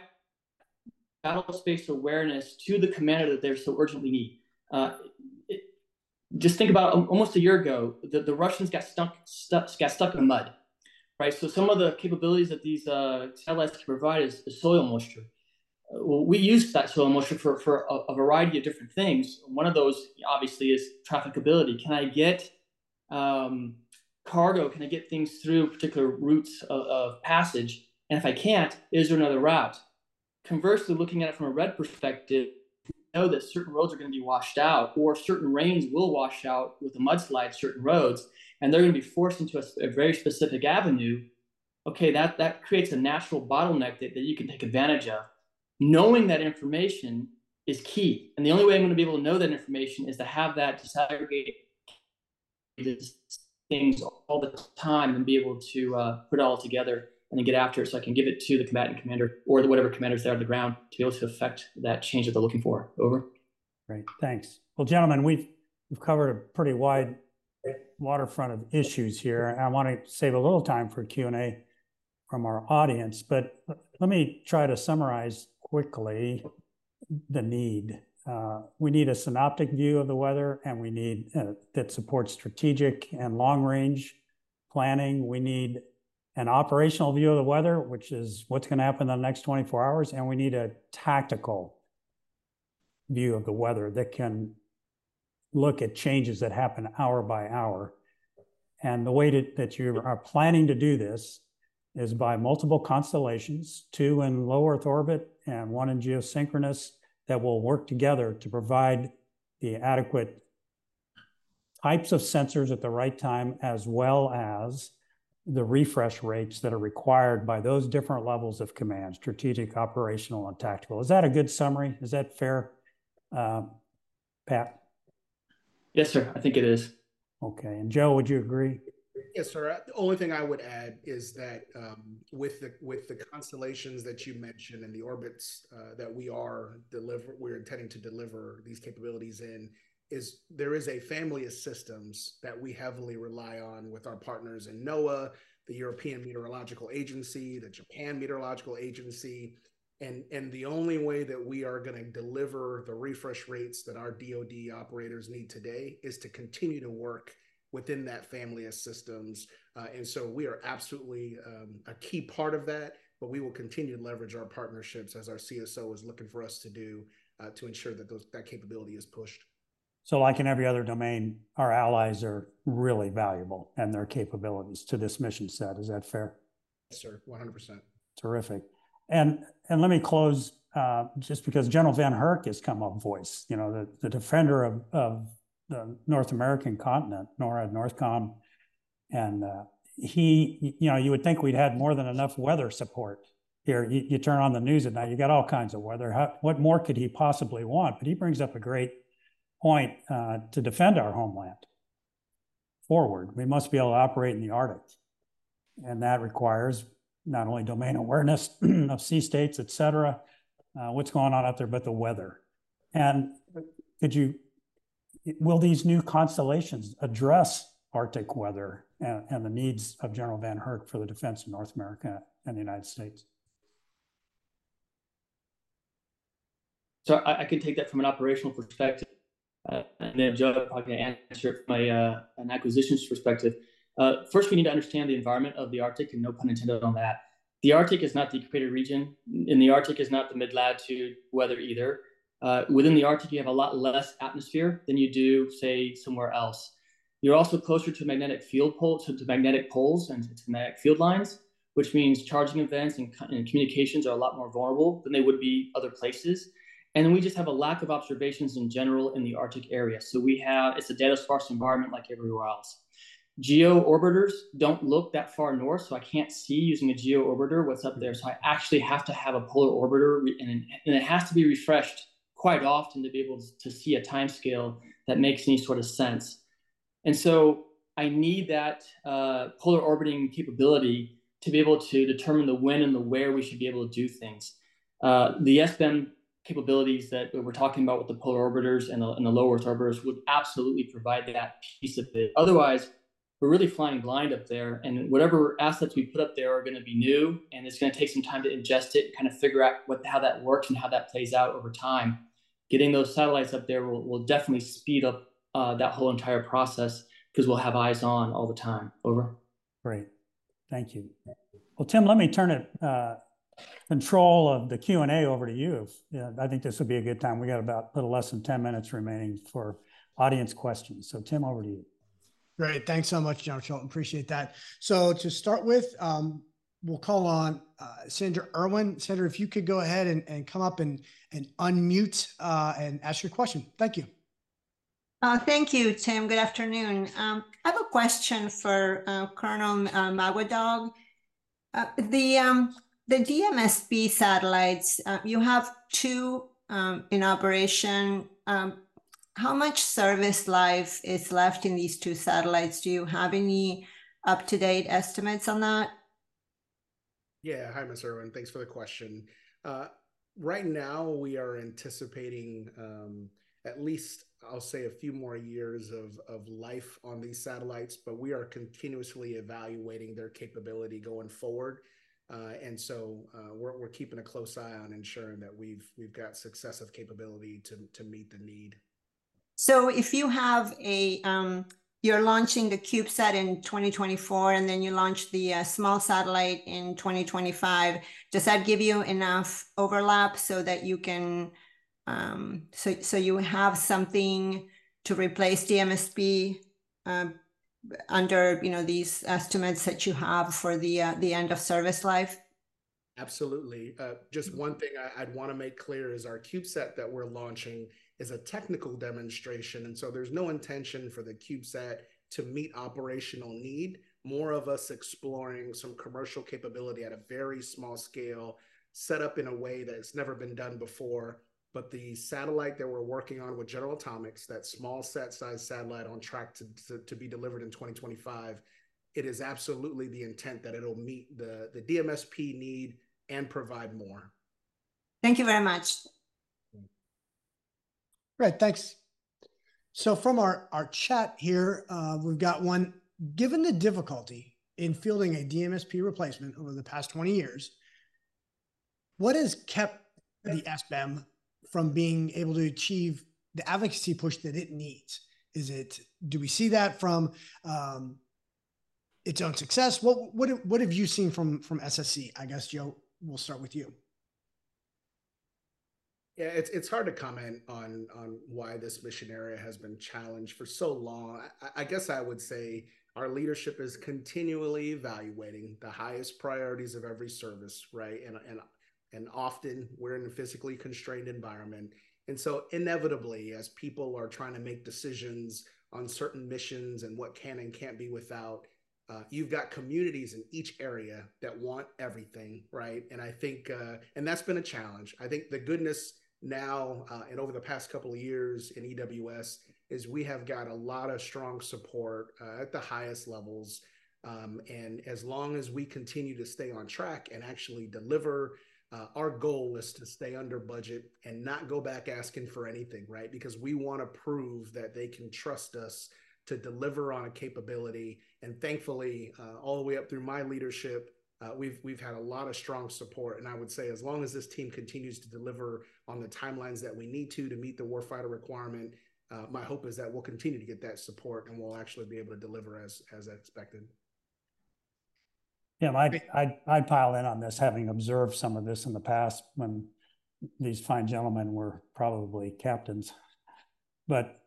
battle space awareness to the commander that they so urgently need. Uh, it, just think about almost a year ago, the, the Russians got stuck, stuck, got stuck in mud, right? So some of the capabilities that these uh, satellites can provide is, is soil moisture well, we use that soil moisture for, for a, a, variety of different things. One of those obviously is trafficability. Can I get um, cargo? Can I get things through particular routes of, of, passage? And if I can't, is there another route? Conversely, looking at it from a red perspective, know that certain roads are going to be washed out or certain rains will wash out with a mudslide certain roads and they're going to be forced into a, a very specific avenue okay that that creates a natural bottleneck that, that you can take advantage of knowing that information is key. And the only way I'm going to be able to know that information is to have that disaggregate these things all the time and be able to uh, put it all together and then get after it so I can give it to the combatant commander or the whatever commanders there on the ground to be able to affect that change that they're looking for. Over. Great, thanks. Well, gentlemen, we've we've covered a pretty wide waterfront of issues here. I want to save a little time for Q&A from our audience, but let me try to summarize quickly the need. Uh, we need a synoptic view of the weather and we need uh, that supports strategic and long range planning. We need an operational view of the weather, which is what's going to happen in the next 24 hours. And we need a tactical view of the weather that can look at changes that happen hour by hour. And the way to, that you are planning to do this is by multiple constellations, two in low Earth orbit and one in geosynchronous, that will work together to provide the adequate types of sensors at the right time, as well as the refresh rates that are required by those different levels of command, strategic, operational, and tactical. Is that a good summary? Is that fair, uh, Pat? Yes, sir. I think it is. Okay. And Joe, would you agree? Yes, sir. The only thing I would add is that um, with the with the constellations that you mentioned and the orbits uh, that we are deliver, we're intending to deliver these capabilities in, is there is a family of systems that we heavily rely on with our partners in NOAA, the European Meteorological Agency, the Japan Meteorological Agency, and and the only way that we are going to deliver the refresh rates that our DoD operators need today is to continue to work within that family of systems. Uh, and so we are absolutely um, a key part of that. but we will continue to leverage our partnerships as our CSO is looking for us to do uh, to ensure that those that capability is pushed. So like in every other domain, our allies are really valuable and their capabilities to this mission set. Is that fair? Yes, sir, one hundred percent. Terrific. And and let me close uh, just because General VanHerck has come up voice, you know, the, the defender of, of the North American continent, NORAD, NORTHCOM. And uh, he, you know, you would think we'd had more than enough weather support here. You, you turn on the news at night, you got all kinds of weather. How, what more could he possibly want? But he brings up a great point uh, to defend our homeland forward. We must be able to operate in the Arctic. And that requires not only domain awareness of sea states, et cetera, uh, what's going on out there, but the weather. And could you, will these new constellations address Arctic weather and, and the needs of General VanHerck for the defense of North America and the United States? So I, I can take that from an operational perspective, uh, and then Joe probably can answer it from a, uh, an acquisitions perspective. Uh, first, we need to understand the environment of the Arctic, and no pun intended on that. The Arctic is not the equator region, and the Arctic is not the mid latitude weather either. Uh, within the Arctic, you have a lot less atmosphere than you do, say, somewhere else. You're also closer to magnetic field poles, to magnetic poles and to magnetic field lines, which means charging events and, and communications are a lot more vulnerable than they would be other places. And then we just have a lack of observations in general in the Arctic area. So we have, it's a data sparse environment like everywhere else. Geo orbiters don't look that far north, so I can't see using a geo orbiter what's up there. So I actually have to have a polar orbiter, and, and it has to be refreshed quite often to be able to see a time scale that makes any sort of sense. And so I need that uh, polar orbiting capability to be able to determine the when and the where we should be able to do things. Uh, the SBEM capabilities that we're talking about with the polar orbiters and the, and the low Earth orbiters would absolutely provide that piece of it. Otherwise, we're really flying blind up there and whatever assets we put up there are going to be new and it's going to take some time to ingest it and kind of figure out what how that works and how that plays out over time getting those satellites up there will, will definitely speed up uh, that whole entire process because we'll have eyes on all the time. Over. Great. Thank you. Well tim let me turn it uh, control of the q&a over to you. Yeah, i think this would be a good time. We got about a little less than 10 minutes remaining for audience questions. So tim over to you. Great. Thanks so much, General Chilton. Appreciate that. So to start with, um, we'll call on uh, Sandra Erwin. Sandra, if you could go ahead and, and come up and, and unmute uh, and ask your question. Thank you. Uh, thank you, Tim. Good afternoon. Um, I have a question for uh, Colonel uh, Maguadog. Uh, the um, the DMSP satellites, uh, you have two um, in operation. Um, how much service life is left in these two satellites? Do you have any up-to-date estimates on that? Yeah. Hi, Ms. Erwin. Thanks for the question. Uh, right now, we are anticipating um, at least, I'll say, a few more years of, of life on these satellites, but we are continuously evaluating their capability going forward. Uh, and so uh, we're, we're keeping a close eye on ensuring that we've we've got successive capability to to meet the need. So if you have a, um, you're launching the CubeSat in 2024 and then you launch the uh, small satellite in 2025, does that give you enough overlap so that you can, um, so, so you have something to replace DMSP uh, under, you know, these estimates that you have for the, uh, the end of service life? Absolutely. Uh, just one thing I, would want to make clear is our CubeSat that we're launching is a technical demonstration. And so there's no intention for the CubeSat to meet operational need, more of us exploring some commercial capability at a very small scale, set up in a way that's never been done before. But the satellite that we're working on with General Atomics, that small set size satellite on track to, to, to be delivered in 2025, it is absolutely the intent that it'll meet the, the DMSP need and provide more. Thank you very much. Right. Thanks. So from our, our chat here, uh, we've got one, given the difficulty in fielding a DMSP replacement over the past 20 years, what has kept the SBEM from being able to achieve the advocacy push that it needs? Is it, do we see that from um, its own success? What, what, what have you seen from, from SSC? I guess, Joe, we'll start with you. Yeah, it's it's hard to comment on on why this mission area has been challenged for so long. I, I, guess I would say our leadership is continually evaluating the highest priorities of every service, right? And and and often we're in a physically constrained environment, and so inevitably, as people are trying to make decisions on certain missions and what can and can't be without, uh, you've got communities in each area that want everything, right? And I think, uh, and that's been a challenge. I think the goodness now uh, and over the past couple of years in EWS is we have got a lot of strong support uh, at the highest levels. Um, and as long as we continue to stay on track and actually deliver, uh, our goal is to stay under budget and not go back asking for anything, right? Because we want to prove that they can trust us to deliver on a capability. And thankfully, uh, all the way up through my leadership, uh, we've we've had a lot of strong support, and I would say as long as this team continues to deliver on the timelines that we need to to meet the warfighter requirement, uh, my hope is that we'll continue to get that support and we'll actually be able to deliver as as expected. Yeah, I'd, I'd, I'd pile in on this, having observed some of this in the past when these fine gentlemen were probably captains. But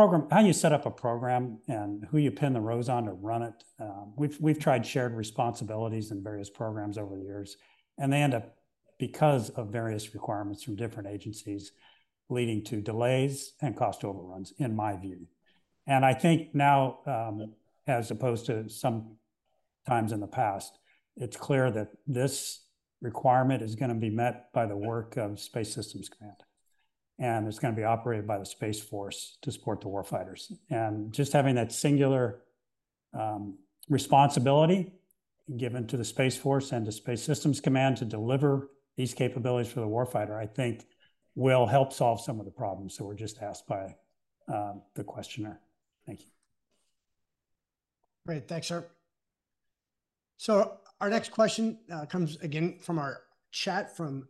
program, how you set up a program and who you pin the rose on to run it. Um, we've, we've tried shared responsibilities in various programs over the years, and they end up, because of various requirements from different agencies, leading to delays and cost overruns, in my view. And I think now, um, as opposed to some times in the past, it's clear that this requirement is going to be met by the work of Space Systems Command and it's going to be operated by the Space Force to support the warfighters. And just having that singular um, responsibility given to the Space Force and to Space Systems Command to deliver these capabilities for the warfighter, I think will help solve some of the problems that were just asked by um, the questioner. Thank you. Great, thanks, sir. So our next question uh, comes again from our chat from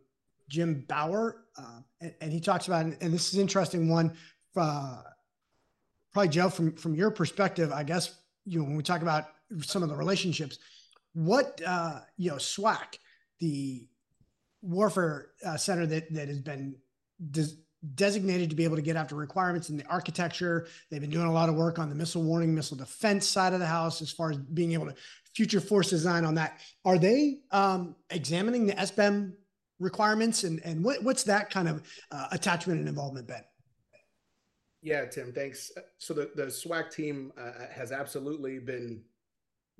Jim Bauer, uh, and, and, he talks about, and this is interesting one, uh, probably Joe, from from your perspective, I guess you know when we talk about some of the relationships, what uh, you know, SWAC, the warfare uh, center that that has been des- designated to be able to get after requirements in the architecture. They've been doing a lot of work on the missile warning, missile defense side of the house as far as being able to future force design on that. Are they um, examining the SBEM requirements and and what, what's that kind of uh, attachment and involvement been? Yeah, Tim, thanks. So the, the SWAC team uh, has absolutely been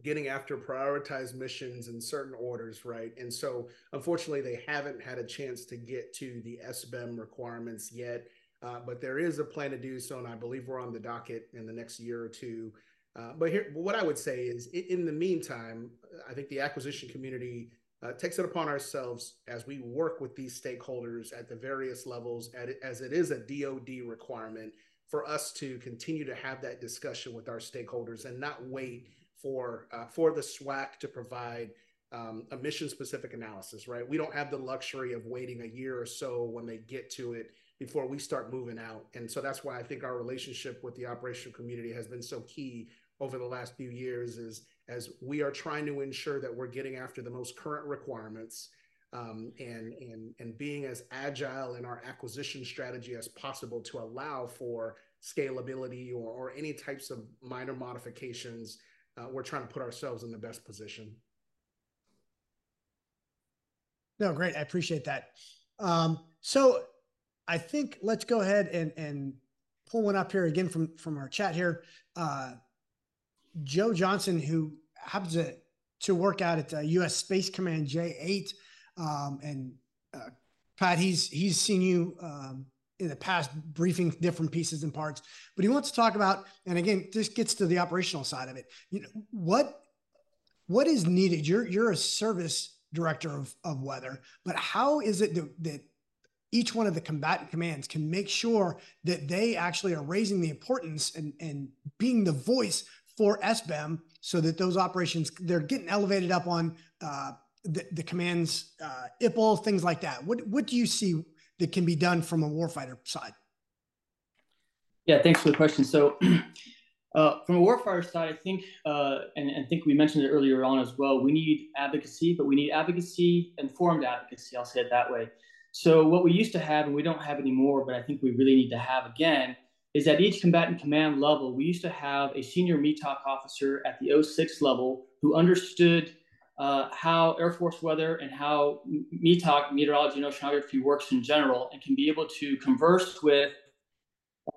getting after prioritized missions in certain orders, right? And so unfortunately, they haven't had a chance to get to the SBEM requirements yet, uh, but there is a plan to do so, and I believe we're on the docket in the next year or two. Uh, but here, what I would say is, in the meantime, I think the acquisition community uh, takes it upon ourselves as we work with these stakeholders at the various levels, as it is a DoD requirement for us to continue to have that discussion with our stakeholders and not wait for uh, for the SWAC to provide um, a mission specific analysis. Right? We don't have the luxury of waiting a year or so when they get to it before we start moving out. And so that's why I think our relationship with the operational community has been so key over the last few years. Is as we are trying to ensure that we're getting after the most current requirements um, and, and, and being as agile in our acquisition strategy as possible to allow for scalability or, or any types of minor modifications. Uh, we're trying to put ourselves in the best position. No, great. I appreciate that. Um, so I think let's go ahead and, and pull one up here again from, from our chat here. Uh, Joe Johnson, who happens to, to work out at uh, U.S. Space Command J8, um, and uh, Pat, he's he's seen you um, in the past briefing different pieces and parts, but he wants to talk about, and again, this gets to the operational side of it. You know, what what is needed? You're you're a service director of of weather, but how is it that, that each one of the combatant commands can make sure that they actually are raising the importance and, and being the voice for SBEM so that those operations they're getting elevated up on uh, the, the commands uh, IPL things like that. What what do you see that can be done from a warfighter side? Yeah, thanks for the question. So Uh, from a warfighter side, I think, uh, and, and I think we mentioned it earlier on as well, we need advocacy, but we need advocacy, informed advocacy, I'll say it that way. So what we used to have, and we don't have anymore, but I think we really need to have again, is at each combatant command level, we used to have a senior METOC officer at the 06 level who understood uh, how Air Force weather and how METOC, meteorology and oceanography, works in general, and can be able to converse with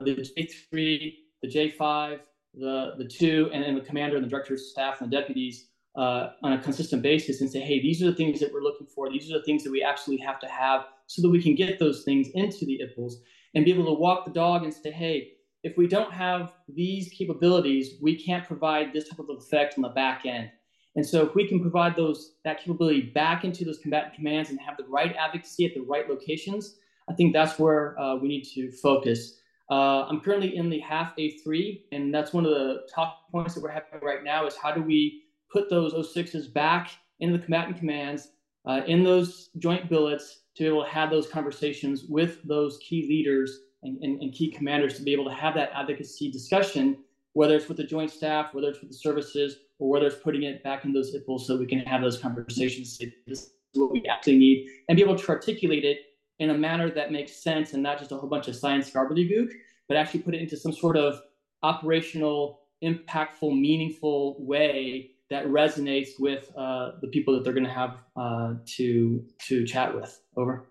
the J3, the J5, the the two, and then the commander and the director's staff and the deputies uh, on a consistent basis, and say, hey, these are the things that we're looking for. These are the things that we absolutely have to have, so that we can get those things into the IPLs and be able to walk the dog and say, hey, if we don't have these capabilities, we can't provide this type of effect on the back end. And so if we can provide those that capability back into those combatant commands and have the right advocacy at the right locations, I think that's where uh, we need to focus. Uh, I'm currently in the HAF A3, and that's one of the talk points that we're having right now is how do we put those 06s back into the combatant commands, uh, in those joint billets to be able to have those conversations with those key leaders and, and, and key commanders to be able to have that advocacy discussion, whether it's with the joint staff, whether it's with the services, or whether it's putting it back in those IPLs so we can have those conversations. This is what we actually need and be able to articulate it in a manner that makes sense and not just a whole bunch of science gobbledygook, but actually put it into some sort of operational, impactful, meaningful way that resonates with uh, the people that they're going to have uh, to to chat with. Over.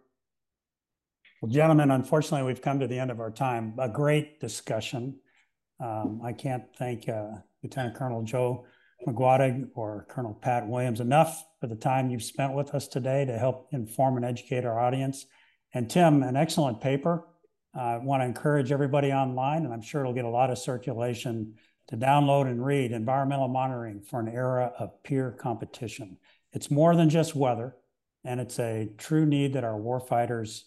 Well, gentlemen, unfortunately, we've come to the end of our time. A great discussion. Um, I can't thank uh, Lieutenant Colonel Joe Maguadog or Colonel Pat Williams enough for the time you've spent with us today to help inform and educate our audience. And Tim, an excellent paper. I want to encourage everybody online, and I'm sure it'll get a lot of circulation to download and read Environmental Monitoring for an Era of Peer Competition. It's more than just weather, and it's a true need that our warfighters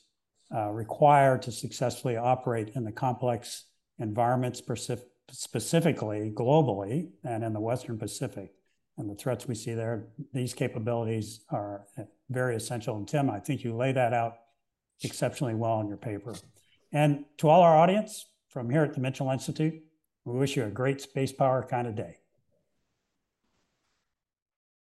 uh, require to successfully operate in the complex environments, specific, specifically globally and in the Western Pacific. And the threats we see there, these capabilities are very essential. And Tim, I think you lay that out exceptionally well in your paper. And to all our audience from here at the Mitchell Institute, we wish you a great space power kind of day.